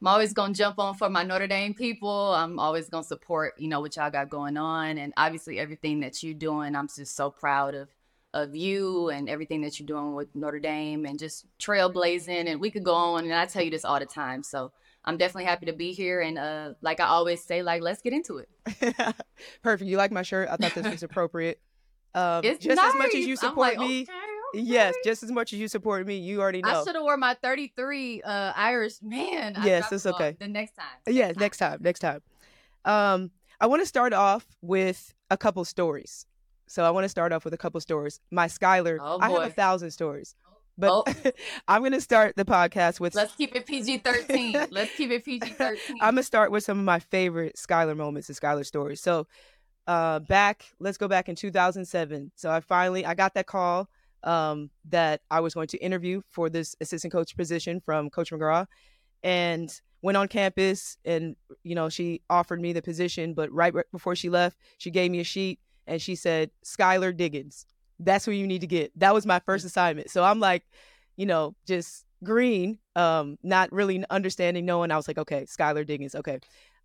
I'm always gonna jump on for my Notre Dame people. I'm always gonna support, you know, what y'all got going on, and obviously everything that you're doing. I'm just so proud of of you and everything that you're doing with Notre Dame and just trailblazing. And we could go on, and I tell you this all the time. So I'm definitely happy to be here. And uh, like I always say, like let's get into it. *laughs* Perfect. You like my shirt? I thought this was appropriate. *laughs* Um, It's just as much as you nice. Support like, me, okay, yes, just as much as you support me, you already I know. should have wore my 33 uh, Irish man. I Yes, it's okay. The next time. Yeah, next time, next time. Um, I want to start off with a couple stories. So I want to start off with a couple stories. My Skylar, Oh, I have a. Oh. thousand stories, but *laughs* I'm going to start the podcast with. Let's keep it PG 13. *laughs* Let's keep it PG 13. I'm gonna start with some of my favorite Skylar moments and Skylar stories. So, uh, back, let's go back in 2007. So I finally, I got that call um, that I was going to interview for this assistant coach position from Coach McGraw, and went on campus and you know she offered me the position but right before she left she gave me a sheet and she said skylar diggins that's who you need to get. That was my first assignment. So i'm like you know just green um not really understanding knowing. I was like okay skylar diggins okay.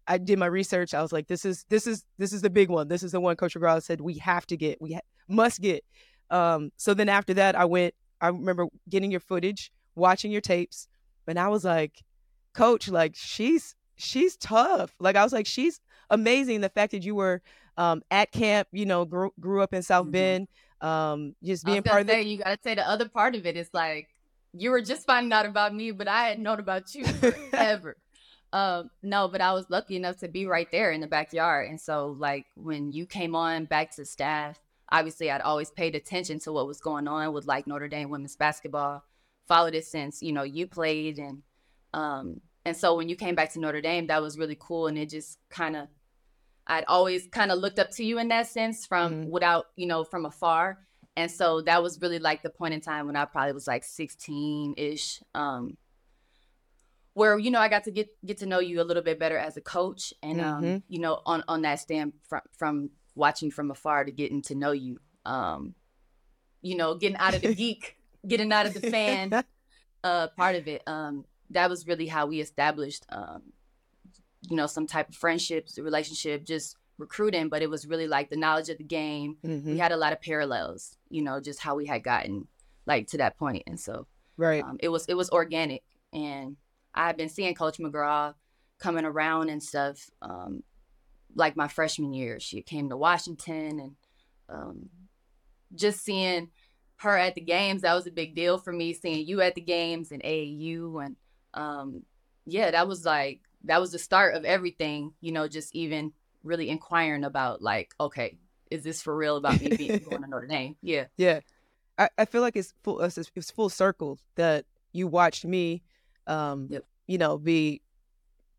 I did my research. I was like this is this is this is the big one. This is the one coach McGraw said we have to get we ha- must get um so then after that i went i remember getting your footage watching your tapes and i was like coach like she's she's tough like i was like she's amazing the fact that you were um, at camp you know grew, grew up in south Mhm. bend um, just being part of it you gotta say the other part of it is like you were just finding out about me, but I had known about you *laughs* forever. um, no, but I was lucky enough to be right there in the backyard, and so like when you came on back to staff, obviously I'd always paid attention to what was going on with like Notre Dame women's basketball. Followed it since you know you played, and um, and so when you came back to Notre Dame, that was really cool, and it just kind of I'd always kind of looked up to you in that sense from without, you know, from afar. And so that was really like the point in time when I probably was like 16 ish. Um, where, you know, I got to get, get to know you a little bit better as a coach and, um, Mhm. you know, on, on that stand from, from watching from afar to getting to know you, um, you know, getting out of the *laughs* geek, getting out of the fan, uh, part of it. Um, that was really how we established, um, you know, some type of friendships, relationship, just recruiting, but it was really like the knowledge of the game. We Mhm. had a lot of parallels, you know, just how we had gotten like to that point. And so right um, it was it was organic. And I've been seeing Coach McGraw coming around and stuff. Um, like my freshman year, she came to Washington and um, just seeing her at the games, that was a big deal for me. Seeing you at the games and AAU and um, yeah, that was like that was the start of everything. You know, just even really inquiring about like, okay, is this for real about me being *laughs* going to Notre Dame? Yeah. Yeah, I, I feel like it's full it's, it's full circle that you watched me, um, you know, be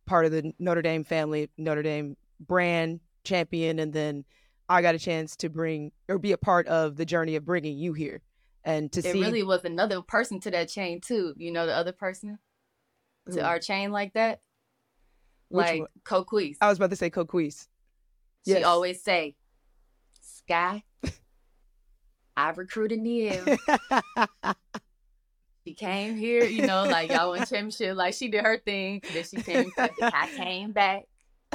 part of the Notre Dame family, Notre Dame brand champion, and then I got a chance to bring or be a part of the journey of bringing you here, and to it see It really was another person to that chain too. You know, the other person to our chain like that, Which like? Coquese. I was about to say Coquese. She always say, "Sky, *laughs* I recruited Niele. *laughs* she came here, you know, like y'all won championship. Like she did her thing. Then she came. back. *laughs* I came back.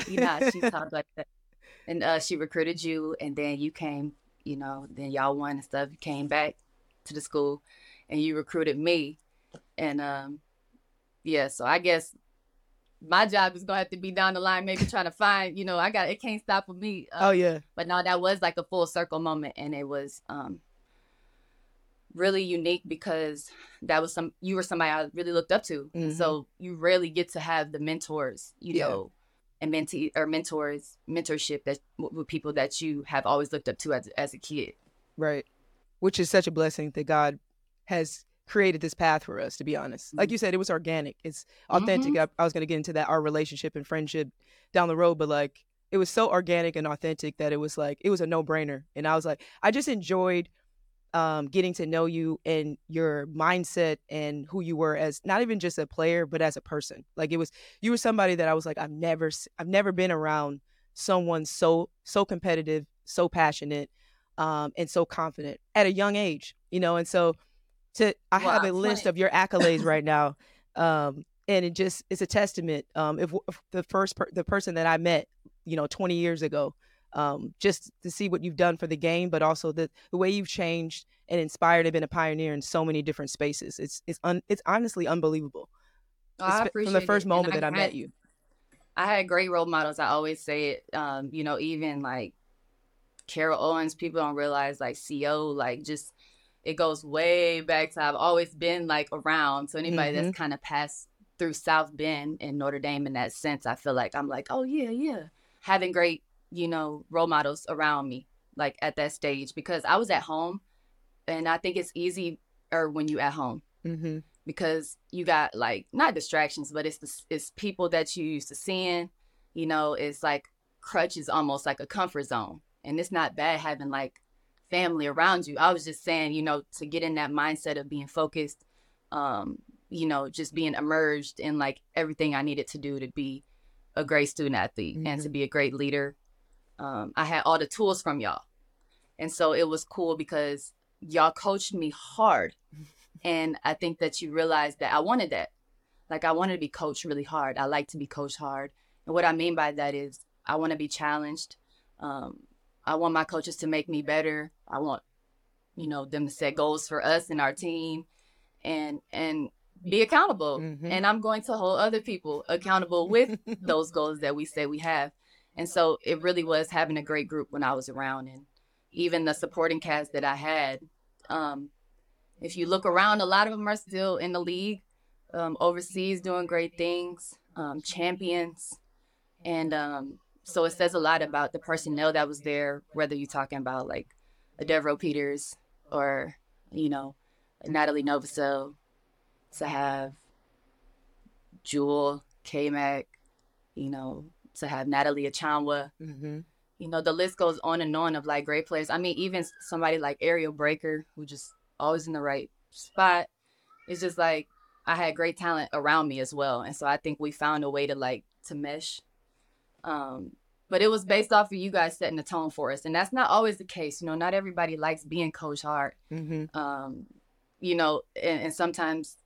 You know, she talked like that. *laughs* And uh, she recruited you, and then you came. You know, then y'all won and stuff. You came back to the school, and you recruited me. And um, yeah, so I guess my job is gonna have to be down the line, maybe trying to find, you know, I got it can't stop with me. uh, Oh, yeah. But no, that was like a full circle moment, and it was um really unique because that was some you were somebody I really looked up to. And So you rarely get to have the mentors, you Yeah. know, and mentee or mentors mentorship that with people that you have always looked up to as as a kid. Right. Which is such a blessing that God has created this path for us, to be honest. Like mm-hmm. you said, it was organic. It's authentic. Mm-hmm. I, I was going to get into that, our relationship and friendship down the road, but like it was so organic and authentic that it was like, it was a no brainer. And I was like, I just enjoyed um, getting to know you and your mindset and who you were as not even just a player, but as a person. Like it was, you were somebody that I was like, I've never, I've never been around someone so, so competitive, so passionate, um, and so confident at a young age, you know? And so to, I have a list 20. of your accolades right now. Um, and it just, it's a testament. Um, if, if the first, per, the person that I met, you know, 20 years ago, um, just to see what you've done for the game, but also the, the way you've changed and inspired and been a pioneer in so many different spaces. It's, it's, un, it's honestly unbelievable. Oh, I appreciate from the first it. Moment I that I met you. I had great role models. I always say it. Um, you know, even like Carol Owens, people don't realize like CO, like just it goes way back to I've always been like around. So anybody Mhm. that's kind of passed through South Bend and Notre Dame in that sense, I feel like I'm like, oh yeah, yeah. Having great, you know, role models around me, like at that stage, because I was at home and I think it's easy or when you at home Mm-hmm. because you got like not distractions, but it's the, it's people that you used to seeing. You know, it's like crutch is almost like a comfort zone, and it's not bad having like family around you. I was just saying, you know, to get in that mindset of being focused, um, you know, just being immersed in like everything I needed to do to be a great student athlete mm-hmm. and to be a great leader. Um, I had all the tools from y'all. And so it was cool because y'all coached me hard. *laughs* And I think that you realized that I wanted that. Like I wanted to be coached really hard. I like to be coached hard. And what I mean by that is I want to be challenged. Um, I want my coaches to make me better. I want, you know, them to set goals for us and our team and and be accountable. Mm-hmm. And I'm going to hold other people accountable with *laughs* those goals that we say we have. And so it really was having a great group when I was around and even the supporting cast that I had. Um, if you look around, a lot of them are still in the league, um, overseas doing great things, um, champions. And um, so it says a lot about the personnel that was there, whether you're talking about like a Devereaux Peters or, you know, Natalie Novosel, to have Jewell, K-Mac, you know, to have Natalie Achonwa. Mm-hmm. You know, the list goes on and on of like great players. I mean, even somebody like Ariel Braker, who just always in the right spot. It's just like I had great talent around me as well. And so I think we found a way to like to mesh. Um, but it was based off of you guys setting the tone for us. And that's not always the case. You know, not everybody likes being coach hard. Mm-hmm. Um, you know, and, and sometimes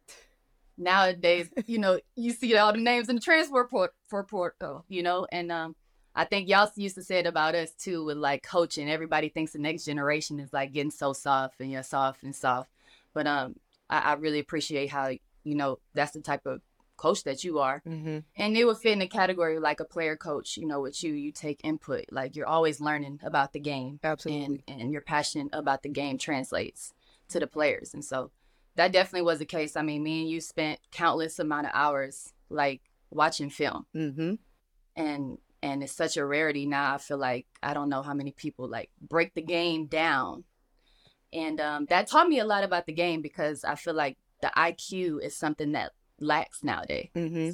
nowadays, you know, you see all the names in the transfer port for portal, you know, and um, I think y'all used to say it about us too with like coaching. Everybody thinks the next generation is like getting so soft and you're soft and soft, but um, I, I really appreciate how you know that's the type of coach that you are, mm-hmm. and it would fit in the category like a player coach. You know, with you, you take input, like you're always learning about the game, absolutely, and, and you're passionate about the game translates to the players, and so that definitely was the case. I mean, me and you spent countless amount of hours like watching film, mm-hmm. and and it's such a rarity now. I feel like I don't know how many people like break the game down, and um, that taught me a lot about the game because I feel like the IQ is something that lacks nowadays. Mm-hmm.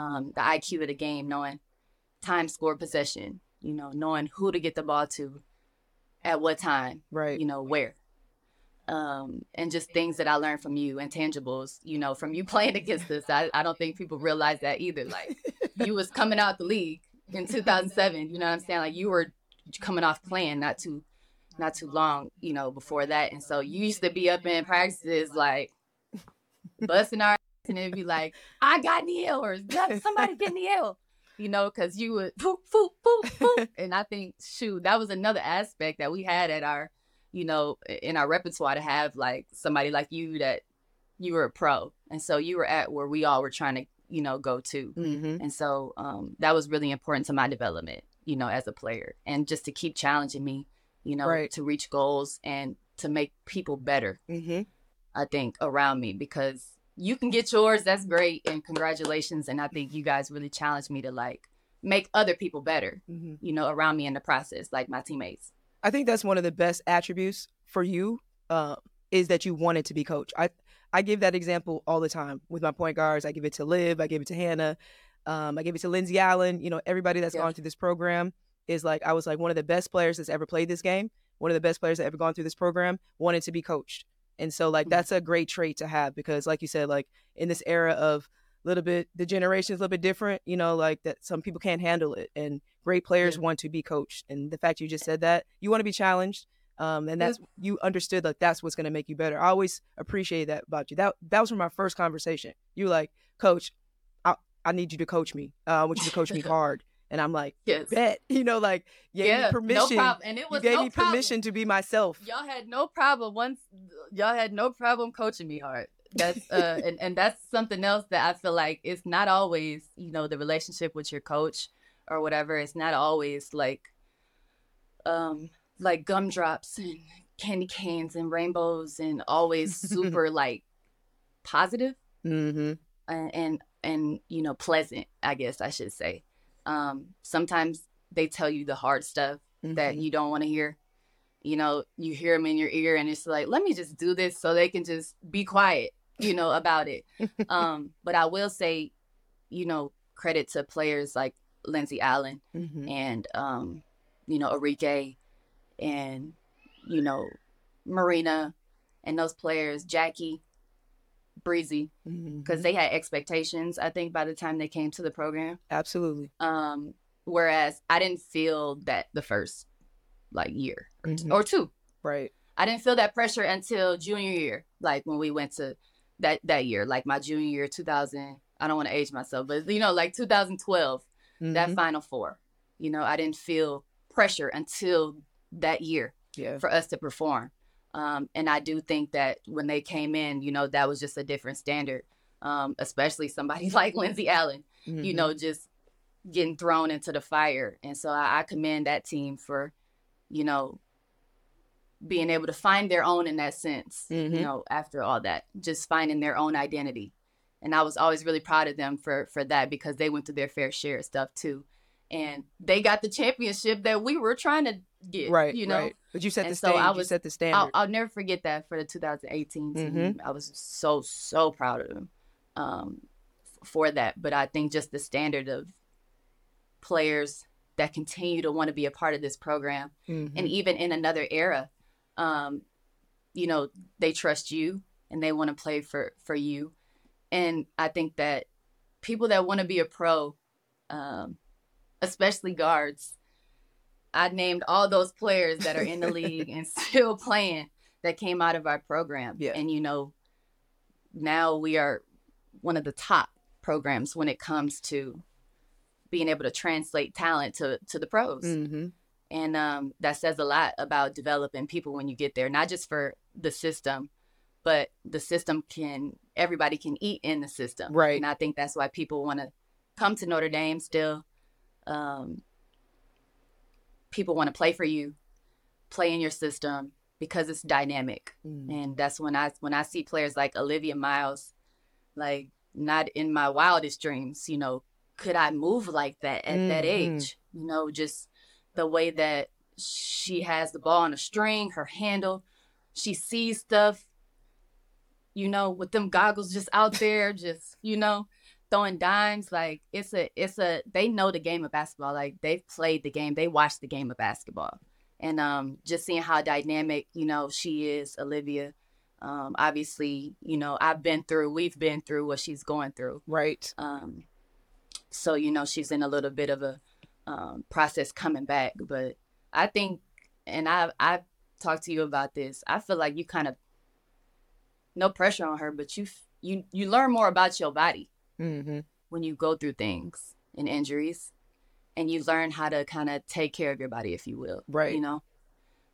Um, the IQ of the game, knowing time, score, possession, you know, knowing who to get the ball to, at what time, right? You know where um, and just things that I learned from you, intangibles, you know, from you *laughs* playing against us. I, I don't think people realize that either. Like *laughs* you was coming out the league in 2007, you know what I'm saying? Like you were coming off playing not too, not too long, you know, before that. And so you used to be up in practices like busting our and it'd be like, I got Niele or somebody get Niele, you know, because you would poop, poop, poop, poop. *laughs* and I think, shoot, that was another aspect that we had at our you know, in our repertoire to have like somebody like you that you were a pro. And so you were at where we all were trying to, you know, go to. Mm-hmm. And so um, that was really important to my development, you know, as a player and just to keep challenging me, you know, right. to reach goals and to make people better, mm-hmm. I think, around me because you can get yours. That's great. And congratulations. And I think you guys really challenged me to like make other people better, mm-hmm. you know, around me in the process, like my teammates. I think that's one of the best attributes for you uh, is that you wanted to be coach. I I give that example all the time with my point guards. I give it to Liv. I give it to Hannah. Um, I give it to Lindsay Allen. You know, everybody that's yeah. gone through this program is like I was like one of the best players that's ever played this game. One of the best players that ever gone through this program wanted to be coached. And so like mm-hmm. that's a great trait to have because like you said, like in this era of little bit the generation is a little bit different you know like that some people can't handle it and great players yeah. want to be coached and the fact you just said that you want to be challenged um, and that's you understood like that's what's going to make you better i always appreciate that about you that that was from our first conversation you like coach i, I need you to coach me uh, i want you to coach me *laughs* hard and I'm like, yes. bet, *laughs* you know, like gave yeah, me permission. No problem. And it was you gave no me problem. permission to be myself. Y'all had no problem once. Y'all had no problem coaching me hard. That's uh, and and that's something else that I feel like it's not always, you know, the relationship with your coach or whatever. It's not always like, um, like gumdrops and candy canes and rainbows and always *laughs* super like positive mm-hmm. and, and and you know pleasant. I guess I should say. Um, sometimes they tell you the hard stuff mm-hmm. that you don't want to hear you know, you hear them in your ear and it's like, let me just do this so they can just be quiet you know, about it. *laughs* um, but I will say, you know, credit to players like Lindsay Allen mm-hmm. and um, you know, Arike and you know, Marina and those players, Jackie, Breezy, because they had expectations. I think by the time they came to the program, Absolutely. um, whereas I didn't feel that the first like year Mhm. or two. Right. I didn't feel that pressure until junior year, like when we went to that that year, like my junior year, 2000. I don't want to age myself, but you know, like 2012, that Mhm. Final Four. You know, I didn't feel pressure until that year Yeah. for us to perform. Um, and I do think that when they came in, you know, that was just a different standard. Um, especially somebody *laughs* like Lindsay Allen, you Mhm. know, just getting thrown into the fire. And so I, I commend that team for, you know, being able to find their own in that sense, Mhm. you know, after all that, just finding their own identity. And I was always really proud of them for for that because they went through their fair share of stuff too. And they got the championship that we were trying to get, Right. you know. Right. But you set And the so stage. I you was- set the I'll, standard. I'll never forget that for the 2018 team. Mhm. I was so so proud of them um, for that. But I think just the standard of players that continue to want to be a part of this program, Mhm. and even in another era, um, you know, they trust you and they want to play for for you. And I think that people that want to be a pro, um, especially guards, I named all those players that are in the *laughs* league and still playing that came out of our program. Yeah. And you know, now we are one of the top programs when it comes to being able to translate talent to to the pros. Mm-hmm. And um, that says a lot about developing people when you get there, not just for the system, but the system can, everybody can eat in the system. Right. And I think that's why people want to come to Notre Dame still. Um, people want to play for you, play in your system because it's dynamic. Mm. And that's when I when I see players like Olivia Miles, like not in my wildest dreams, you know, could I move like that at that Mhm. age? You know, just the way that she has the ball on a string, her handle, she sees stuff, you know, with them goggles just out there, *laughs* just, you know, throwing dimes. Like it's a it's a they know the game of basketball. Like they've played the game, they watched the game of basketball. And um just seeing how dynamic, you know, she is, Olivia. Um, obviously, you know, I've been through, we've been through what she's going through. Right. Um, so you know, she's in a little bit of a um, process coming back. But I think, and I I talked to you about this. I feel like you kind of no pressure on her, but you you you learn more about your body Mm-hmm. when you go through things and injuries, and you learn how to kind of take care of your body, if you will. Right. You know,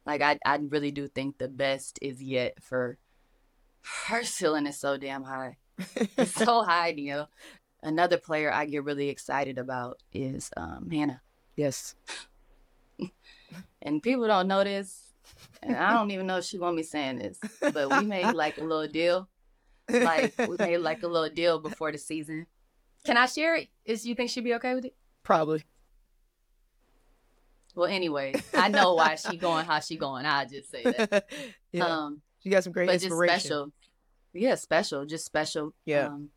like I I really do think the best is yet for *sighs* her ceiling is so damn high. *laughs* It's so high, Niele. Another player I get really excited about is um, Hannah. Yes. *laughs* And people don't know this. And I don't even know if she want me saying this. But we made like a little deal. Like we *laughs* made like a little deal before the season. Can I share it? Is you think she'd be okay with it? Probably. Well, anyway, I know why she going how she going. I'll just say that. *laughs* yeah. Um, you got some great but just inspiration. special. Yeah, special, just special. Yeah. Um,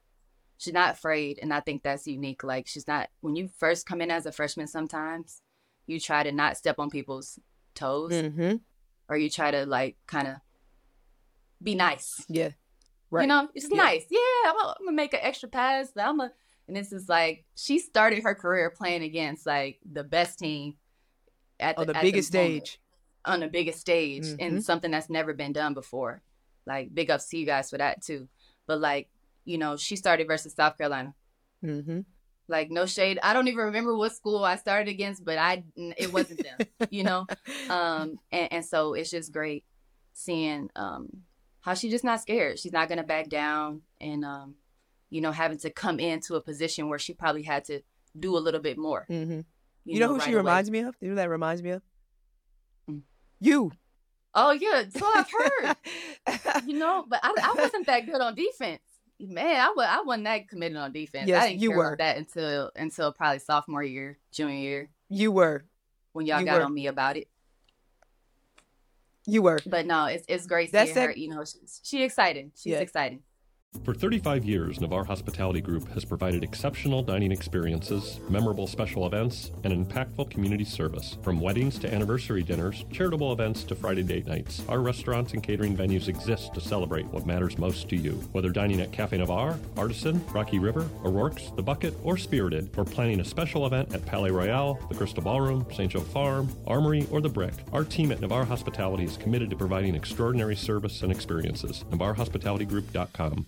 she's not afraid, and I think that's unique. Like she's not when you first come in as a freshman. Sometimes you try to not step on people's toes, Mm-hmm. or you try to like kind of be nice. Yeah. Right. You know, it's Yeah. nice. Yeah, I'm gonna, I'm gonna make an extra pass. I'm gonna, and this is like she started her career playing against like the best team at On the at biggest moment stage. on the biggest stage Mhm. and something that's never been done before. Like big ups to you guys for that too. But like, you know, she started versus South Carolina. Mm-hmm. Like no shade. I don't even remember what school I started against, but I it wasn't them, you know. *laughs* Um and, and so it's just great seeing um how she's just not scared. She's not gonna back down and um, you know, having to come into a position where she probably had to do a little bit more. Mm-hmm. You, know, who right she away. reminds me of? You know who that reminds me of? Mm. You. Oh yeah, so I've heard. *laughs* you know, but I, I wasn't that good on defense. Man, I was I wasn't that committed on defense. Yes, I didn't you care were. about that until until probably sophomore year, junior year, You were. when y'all You got were. on me about it. You were. But no, it's it's great That's seeing her. You know, she's she excited. She's Yeah. excited. For 35 years, Navarre Hospitality Group has provided exceptional dining experiences, memorable special events, and impactful community service. From weddings to anniversary dinners, charitable events to Friday date nights, our restaurants and catering venues exist to celebrate what matters most to you. Whether dining at Cafe Navarre, Artisan, Rocky River, O'Rourke's, The Bucket, or Spirited, or planning a special event at Palais Royale, the Crystal Ballroom, St. Joe Farm, Armory, or The Brick, our team at Navarre Hospitality is committed to providing extraordinary service and experiences. NavarreHospitalityGroup.com.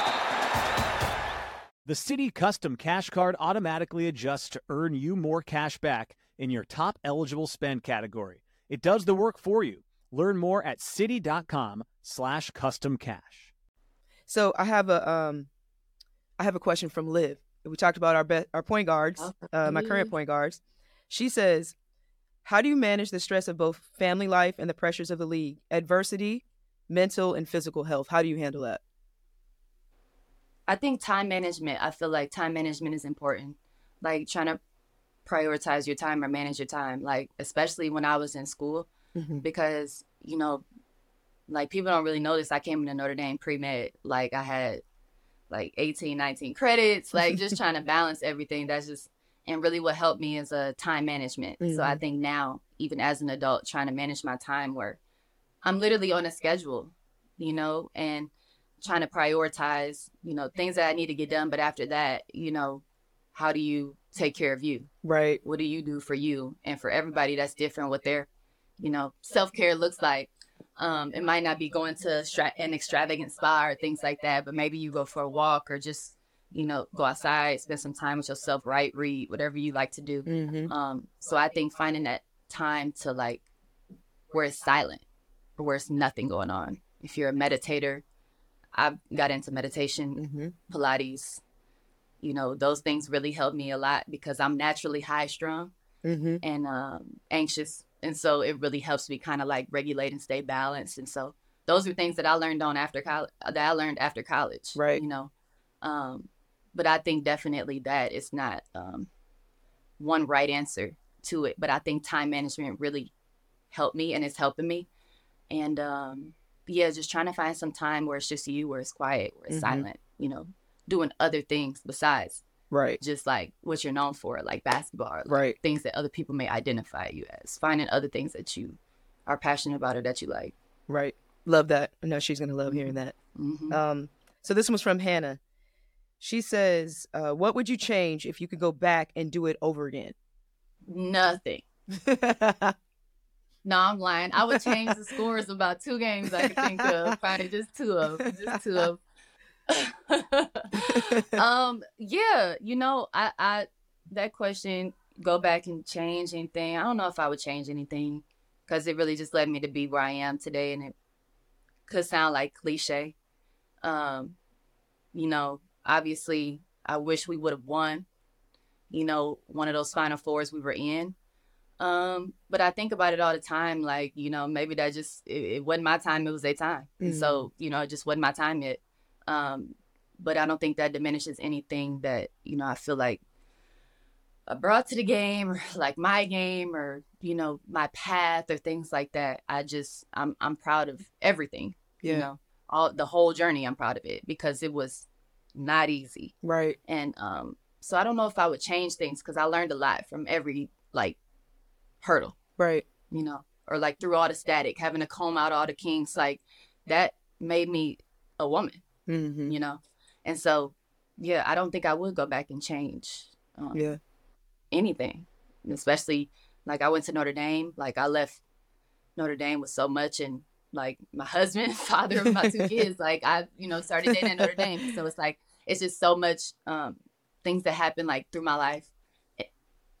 The Citi Custom Cash Card automatically adjusts to earn you more cash back in your top eligible spend category. It does the work for you. Learn more at citi.com slash custom cash. So I have a um, I have a question from Liv. We talked about our be- our point guards, uh, my current point guards. She says, "How do you manage the stress of both family life and the pressures of the league, adversity, mental and physical health? How do you handle that?" I think time management, I feel like time management is important. Like trying to prioritize your time or manage your time. Like, especially when I was in school, Mm-hmm. because, you know, like people don't really notice I came into Notre Dame pre med. Like, I had like 18, 19 credits, like just *laughs* trying to balance everything. That's just, and really what helped me is a time management. So I Mhm. think now, even as an adult, trying to manage my time where I'm literally on a schedule, you know, and trying to prioritize, you know, things that I need to get done. But after that, you know, how do you take care of you? Right. What do you do for you? And for everybody, that's different what their, you know, self care looks like. Um, it might not be going to stra- an extravagant spa or things like that, but maybe you go for a walk or just, you know, go outside, spend some time with yourself, write, read, whatever you like to do. Mm-hmm. Um, so I think finding that time to like where it's silent where it's nothing going on. If you're a meditator, I got into meditation, Mm-hmm. Pilates. You know, those things really helped me a lot because I'm naturally high strung Mm-hmm. and um, anxious. And so it really helps me kind of like regulate and stay balanced. And so those are things that I learned on after college, that I learned after college. Right. You know, um, but I think definitely that it's not um, one right answer to it. But I think time management really helped me and it's helping me. And um, yeah, just trying to find some time where it's just you, where it's quiet, where it's Mhm. silent, you know, doing other things besides Right. just like what you're known for, like basketball, like, Right. things that other people may identify you as. Finding other things that you are passionate about or that you like. Right. Love that. I know she's gonna love hearing that. Mhm. Um, so this one's from Hannah. She says, uh, "What would you change if you could go back and do it over again?" Nothing. *laughs* No, I'm lying. I would change the scores about two games I could think of. Probably just two of, just two of. *laughs* um, yeah, you know, I, I, that question, go back and change anything. I don't know if I would change anything because it really just led me to be where I am today, and it could sound like cliche. Um, you know, obviously, I wish we would have won. You know, one of those Final Fours we were in. Um, but I think about it all the time. Like, you know, maybe that just it, it wasn't my time; it was their time. And so, you know, it just wasn't my time yet. Um, but I don't think that diminishes anything that you know I feel like I brought to the game, or like my game, or you know, my path, or things like that. I just I'm I'm proud of everything. Yeah. You know, all the whole journey. I'm proud of it because it was not easy. Right. And um, so I don't know if I would change things because I learned a lot from every like hurdle, Right. you know, or like through all the static, having to comb out all the kinks, like that made me a woman, Mm-hmm. you know. And so, yeah, I don't think I would go back and change um, Yeah. anything, especially like I went to Notre Dame, like I left Notre Dame with so much and like my husband, *laughs* father of my two kids, *laughs* like I, you know, started dating at Notre Dame. So it's like, it's just so much um, things that happen like through my life it,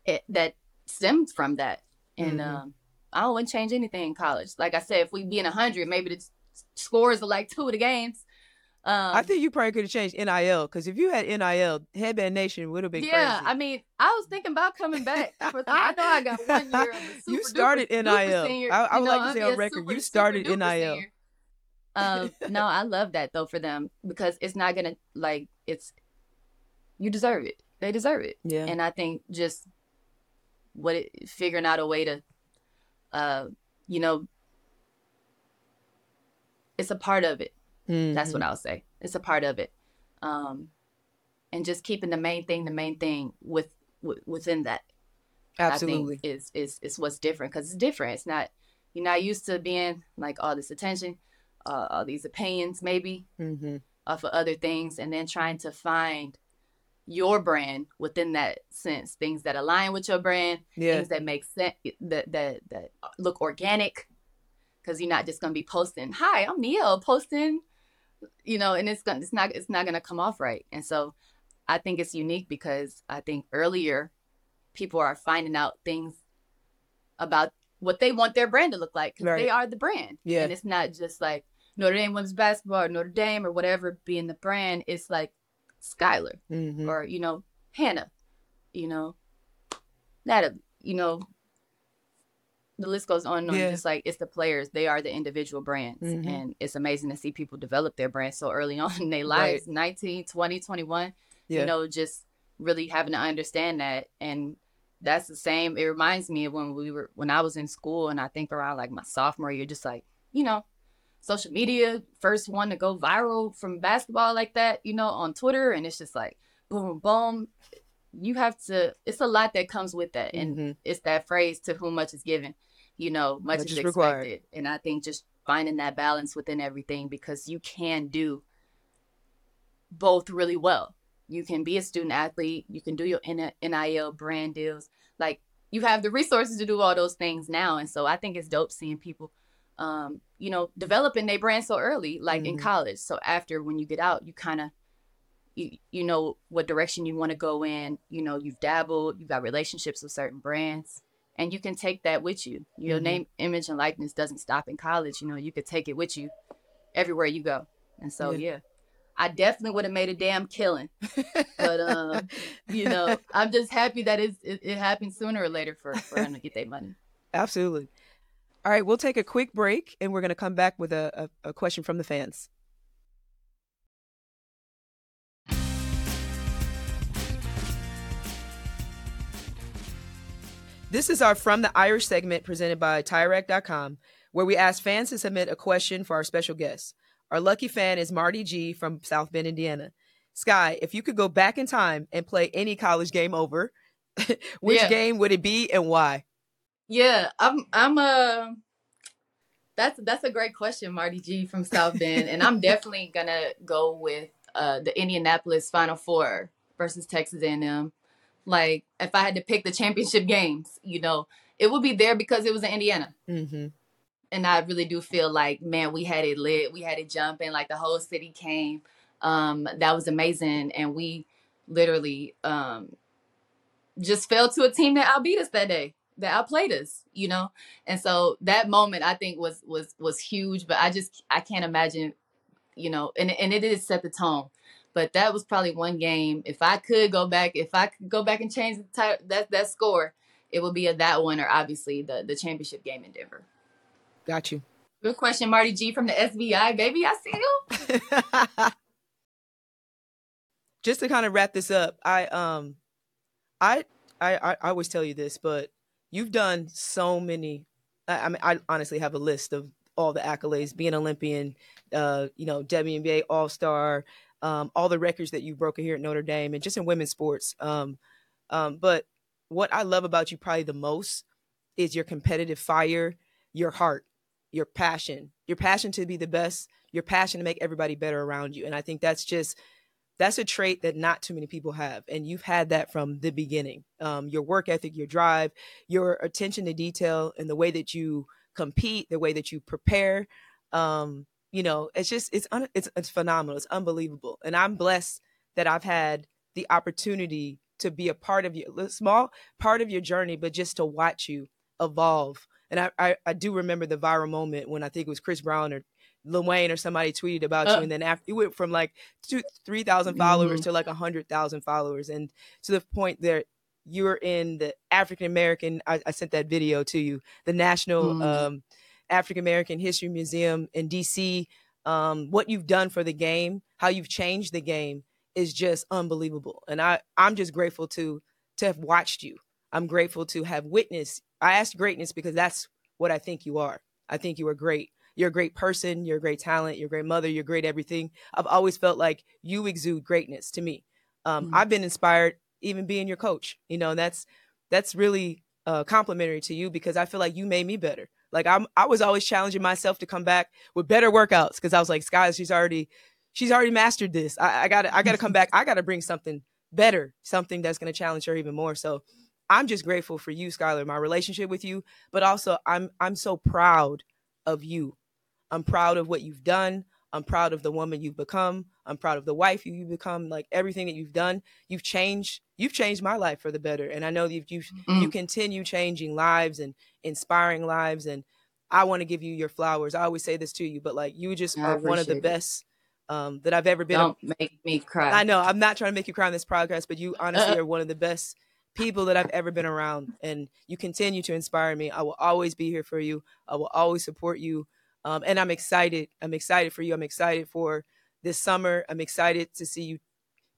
it, that stemmed from that. And Mhm. um, I wouldn't change anything in college. Like I said, if we be in 100, maybe the scores are like two of the games. Um, I think you probably could have changed NIL because if you had NIL, Headband Nation would have been yeah, crazy. I mean, I was thinking about coming back. *laughs* For, I know I got one year *laughs* super you started duper, NIL. duper senior, I, I you would know, like to say on record, super, you started NIL. um, no, I love that though for them because it's not gonna like it's you deserve it. They deserve it. Yeah. And I think just what it figuring out a way to uh you know it's a part of it. That's what Mhm. I'll say. It's a part of it. Um and just keeping the main thing the main thing with, with within that Absolutely. I think is is is what's different because it's different. It's not you're not used to being like all this attention, uh, all these opinions maybe Mm-hmm. off of other things, and then trying to find your brand within that sense, things that align with your brand, Yeah. things that make sense, that that that look organic, because you're not just gonna be posting, "Hi, I'm Niele," posting, you know, and it's gonna it's not it's not gonna come off right, and so I think it's unique because I think earlier people are finding out things about what they want their brand to look like because they are the brand. Yeah. And it's not just like Notre Dame women's basketball or Notre Dame or whatever being the brand. It's like Skylar Mhm. or, you know, Hannah, you know, Natalie, you know, the list goes on and on. Yeah. Just like it's the players, they are the individual brands. Mhm. And it's amazing to see people develop their brand so early *laughs* on in their lives 19, 20, 21 Yeah. you know, just really having to understand that. And that's the same. It reminds me of when we were, when I was in school and I think around like my sophomore year, just like, you know, social media, first one to go viral from basketball like that, you know, on Twitter. And it's just like, boom, boom. You have to, it's a lot that comes with that. And Mhm. it's that phrase, to whom much is given, you know, much, Much is is required. expected. And I think just finding that balance within everything because you can do both really well. You can be a student athlete, you can do your NIL brand deals. Like you have the resources to do all those things now. And so I think it's dope seeing people um, you know, developing their brand so early, like in Mhm. college. So after when you get out, you kind of you, you know what direction you want to go in. You know, you've dabbled, you've got relationships with certain brands, and you can take that with you. Your Mhm. name, image, and likeness doesn't stop in college. You know, you could take it with you everywhere you go. And so, Yeah. yeah, I definitely would have made a damn killing. *laughs* but um, *laughs* you know, I'm just happy that it's, it, it happened sooner or later for for them to get their money. Absolutely. All right, we'll take a quick break and we're going to come back with a, a, a question from the fans. This is our From the Irish segment presented by TireRack.com, where we ask fans to submit a question for our special guests. Our lucky fan is Marty G from South Bend, Indiana. Sky, if you could go back in time and play any college game over, *laughs* which Yeah. game would it be and why? Yeah, I'm I'm a that's that's a great question, Marty G from South Bend. and I'm *laughs* definitely gonna go with uh the Indianapolis Final Four versus Texas A&M. Like if I had to pick the championship games, you know, it would be there because it was in Indiana. Mm-hmm. And I really do feel like, man, we had it lit. We had it jumping. Like the whole city came. Um, that was amazing. And we literally um just fell to a team that outbeat us that day that outplayed us you know? And so that moment i think was was was huge but i just i can't imagine you know and, and it did set the tone but that was probably one game. If i could go back if i could go back and change the type that that score it would be a that one or obviously the the championship game in denver. Got you. good question marty g from the sbi baby i see you. *laughs* Just to kind of wrap this up, I um, I I I I always tell you this, but you've done so many. I, I mean, I honestly have a list of all the accolades: being Olympian, uh, you know, WNBA All Star, um, all the records that you've broken here at Notre Dame, and just in women's sports. Um, um, but what I love about you probably the most is your competitive fire, your heart, your passion, your passion to be the best, your passion to make everybody better around you. And I think that's just that's a trait that not too many people have and you've had that from the beginning. Um, your work ethic your drive your attention to detail and the way that you compete the way that you prepare um, you know it's just it's un- it's it's phenomenal. It's unbelievable. And i'm blessed that i've had the opportunity to be a part of your small part of your journey but just to watch you evolve. And I, I i do remember the viral moment when i think it was chris brown or Lil Wayne or somebody tweeted about Uh. you, and then after you went from like two, three thousand followers Mhm. to like a hundred thousand followers, and to the point that you're in the African American. I, I sent that video to you, the National Mhm. um, African American History Museum in DC. Um, what you've done for the game, how you've changed the game, is just unbelievable, and I I'm just grateful to to have watched you. I'm grateful to have witnessed. I asked greatness because that's what I think you are. I think you are great. You're a great person. You're a great talent. You're a great mother. You're great everything. I've always felt like you exude greatness to me. Um, Mhm. I've been inspired even being your coach. You know, and that's that's really uh, complimentary to you because I feel like you made me better. Like I'm, I was always challenging myself to come back with better workouts because I was like, Sky, she's already, she's already mastered this. I, I gotta, I gotta come back. I gotta bring something better, something that's gonna challenge her even more. So I'm just grateful for you, Skylar, my relationship with you, but also I'm I'm so proud of you. I'm proud of what you've done. I'm proud of the woman you've become. I'm proud of the wife you've become. Like everything that you've done, you've changed. You've changed my life for the better, and I know that you you Mm. continue changing lives and inspiring lives. And I want to give you your flowers. I always say this to you, but like you just I are one of the it. best um, that I've ever been. Don't make me cry. I know I'm not trying to make you cry on this podcast, but you *laughs* honestly are one of the best people that I've ever been around, and you continue to inspire me. I will always be here for you. I will always support you, um, and I'm excited. I'm excited for you. I'm excited for this summer. I'm excited to see you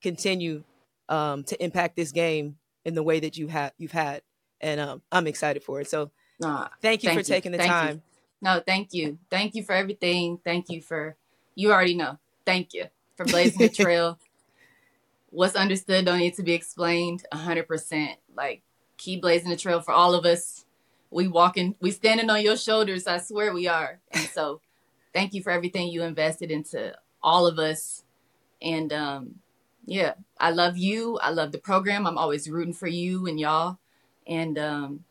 continue um, to impact this game in the way that you have you've had, and um, I'm excited for it. So Nah, thank you for taking the Thank you. time. No, thank you. Thank you for everything. Thank you for you already know. Thank you for blazing the *laughs* trail. What's understood don't need to be explained. A hundred percent. Like keep blazing the trail for all of us. We walking, we standing on your shoulders. I swear we are. And so, thank you for everything you invested into all of us. And um, yeah, I love you. I love the program. I'm always rooting for you and y'all. And um,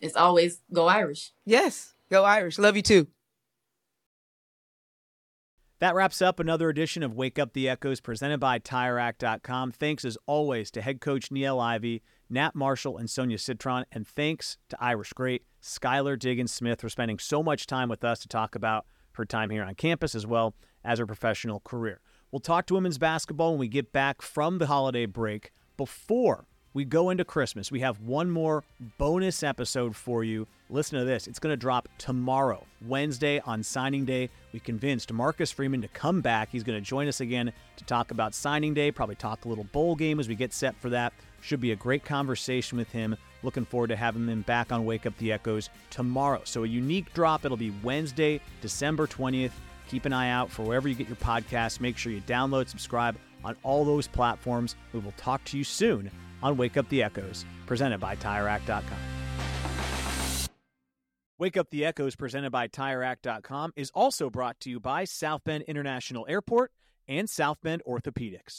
it's always go Irish. Yes, go Irish. Love you too. That wraps up another edition of Wake Up the Echoes presented by TireRack.com. Thanks as always to head coach Niele Ivey, Nat Marshall, and Sonia Citron. And thanks to Irish great Skylar Diggins Smith for spending so much time with us to talk about her time here on campus as well as her professional career. We'll talk to women's basketball when we get back from the holiday break. Before we go into Christmas, we have one more bonus episode for you. Listen to this. It's going to drop tomorrow, Wednesday on signing day. We convinced Marcus Freeman to come back. He's going to join us again to talk about signing day, probably talk a little bowl game as we get set for that. Should be a great conversation with him. Looking forward to having him back on Wake Up the Echoes tomorrow. So a unique drop. It'll be Wednesday, December 20th. Keep an eye out for wherever you get your podcasts. Make sure you download, subscribe on all those platforms. We will talk to you soon on Wake Up the Echoes, presented by TireRack.com. Wake Up the Echoes, presented by TireRack.com, is also brought to you by South Bend International Airport and South Bend Orthopedics.